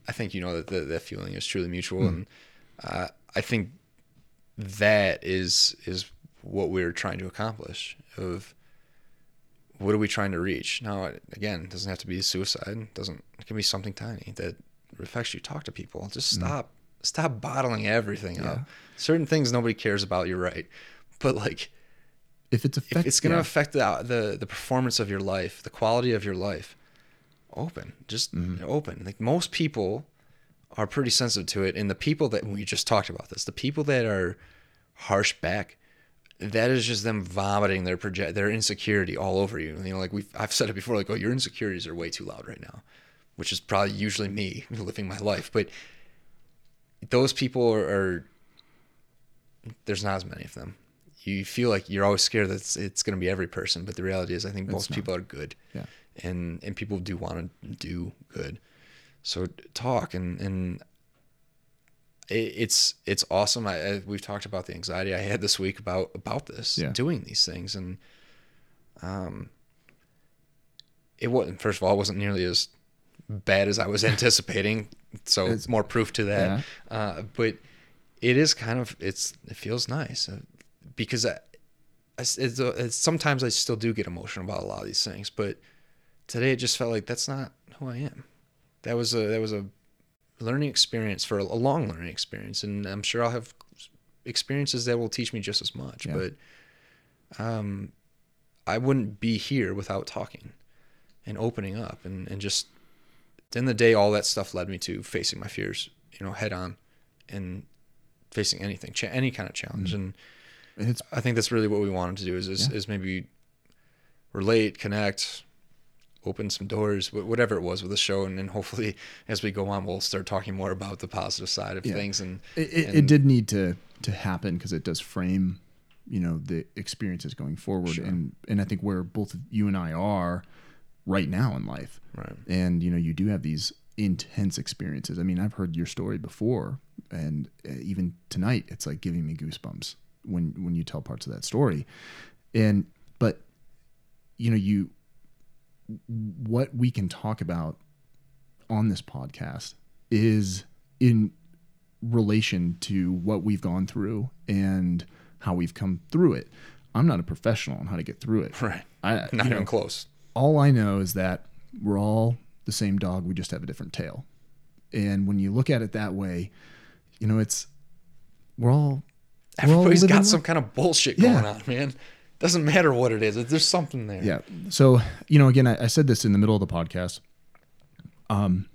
I think you know that the, that feeling is truly mutual, and uh, I think that is is what we're trying to accomplish. Of what are we trying to reach? Now, again, it doesn't have to be a suicide. It doesn't. It can be something tiny that affects you. Talk to people. Just stop. Stop bottling everything up. Certain things nobody cares about. You're right, but like If it's if it's going to yeah. affect the, the the performance of your life, the quality of your life, open, just Mm-hmm. open. Like most people are pretty sensitive to it, and the people that we just talked about this, the people that are harsh back, that is just them vomiting their project their insecurity all over you. You know, like we I've said it before, like oh your insecurities are way too loud right now, which is probably usually me living my life, but those people are, are there's not as many of them. You feel like you're always scared that it's, it's going to be every person, but the reality is, I think most not. people are good, Yeah. and and people do want to do good. So talk and and it's it's awesome. I, I we've talked about the anxiety I had this week about about this Yeah. doing these things, and um, it wasn't. First of all, it wasn't nearly as bad as I was anticipating. So It's- more proof to that. Uh, but it is kind of it's it feels nice uh, because I, I it's, uh, it's, sometimes I still do get emotional about a lot of these things, but today it just felt like that's not who I am. That was a that was a learning experience for a, long learning experience, and I'm sure I'll have experiences that will teach me just as much. Yeah. But um, I wouldn't be here without talking and opening up, and and just at the end of the day, all that stuff led me to facing my fears, you know, head on, and facing anything, cha- any kind of challenge, and And it's I think that's really what we wanted to do is is, Yeah. is maybe relate, connect, open some doors, wh- whatever it was with the show, and then hopefully as we go on, we'll start talking more about the positive side of Yeah. things. And it, it, it did need to to happen because it does frame you know the experiences going forward Sure. and and i think where both you and i are right now in life Right. and you know you do have these intense experiences i mean i've heard your story before and uh, even tonight it's like giving me goosebumps when when you tell parts of that story and but you know you what we can talk about on this podcast is in relation to what we've gone through and how we've come through it. I'm not a professional on how to get through it. Right. I, Not even know, close. all I know is that we're all the same dog. We just have a different tail. And when you look at it that way, you know, it's we're all we're all got some kind of bullshit Yeah. going on, man. Doesn't matter what it is. There's something there. Yeah. So, you know, again, I, I said this in the middle of the podcast. Um,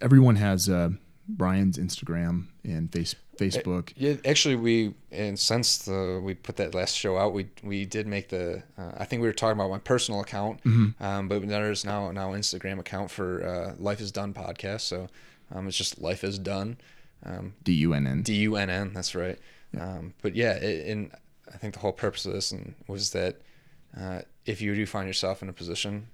everyone has uh, Brian's Instagram and face Facebook. Yeah, actually, we and since the we put that last show out, we we did make the. Uh, I think we were talking about my personal account, Mm-hmm. um, but there's now now Instagram account for uh, Life is Dunn podcast. So um, it's just Life is Dunn, um, D U N N. D U N N. That's right. Um, but yeah, it, and I think the whole purpose of this and was that uh, if you do find yourself in a position.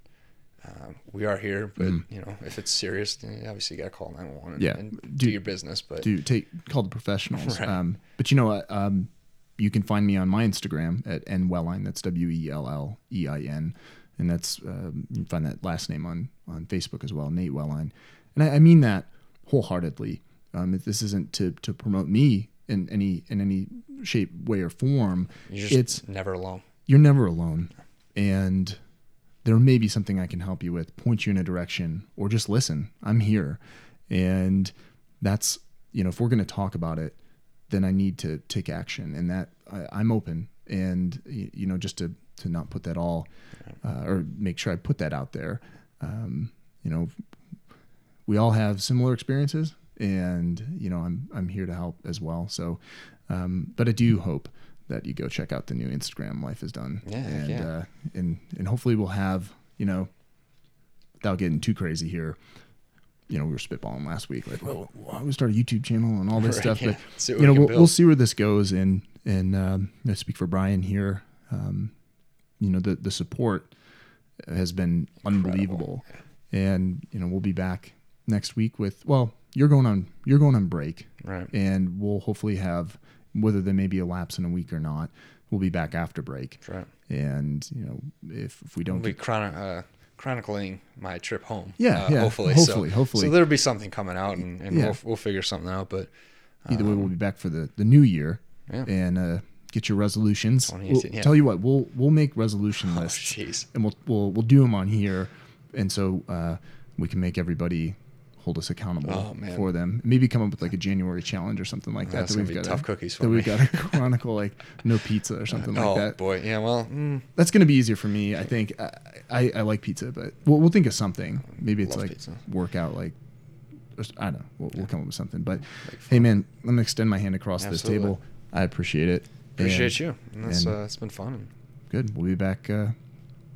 Um, we are here, but you know if it's serious, then you obviously you got to call nine one one and. Yeah. and Do- do your business. But Do take call the professionals. Right. Um, but you know what? Um, you can find me on my Instagram at nwellein. That's W E L L E I N, and that's um, you can find that last name on on Facebook as well, Nate Wellein. And I, I mean that wholeheartedly. Um, if this isn't to to promote me in any in any shape, way, or form. It's never alone. you're never alone, and there may be something I can help you with, point you in a direction, or just listen. I'm here, and that's you know if we're going to talk about it, then I need to take action, and that I, I'm open, and you know just to to not put that all, uh, or make sure I put that out there. Um, you know, we all have similar experiences, and you know I'm I'm here to help as well. So, um, but I do hope that you go check out the new Instagram. Life is Dunn, Yeah, and yeah. uh, and and hopefully we'll have you know, without getting too crazy here. You know, we were spitballing last week, like, well, don't we start a YouTube channel and all this Right, stuff. yeah. But you we know, we'll, build. we'll see where this goes. And and um, I speak for Brian here. Um, you know, the the support has been unbelievable, and you know, we'll be back next week with. Well, you're going on you're going on break, Right. and we'll hopefully have whether there may be a lapse in a week or not. We'll be back after break, That's right. and you know, if if we don't we'll be uh, chronicling my trip home. Yeah, uh, yeah, Hopefully, hopefully, so, hopefully. So there'll be something coming out, and, and Yeah. we'll we'll figure something out. But Either way, we'll be back for the, the new year Yeah. and uh, get your resolutions. We'll- yeah. Tell you what, we'll we'll make resolution oh lists jeez, and we'll we'll we'll do them on here, and so uh, we can make everybody hold us accountable Oh, for them. Maybe come up with like a January challenge or something like that. That's that be gotta- tough cookies for that me. we've got to chronicle like no pizza or something oh like that. Oh boy, yeah. Well, mm, That's gonna be easier for me. I think. I, I, I like pizza, but we'll, we'll think of something. Maybe it's Love like pizza. workout, like I don't know. We'll, we'll come up with something. But hey, man, let me extend my hand across this table. I appreciate it. appreciate And- you. And it's, and uh, it's been fun. Good. We'll be back. Uh,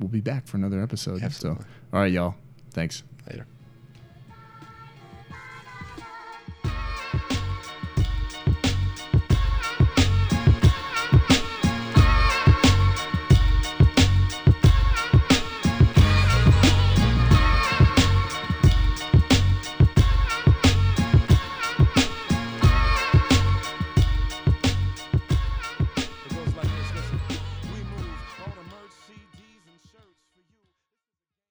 we'll be back for another episode. Absolutely. So, all right, y'all. Thanks. Later.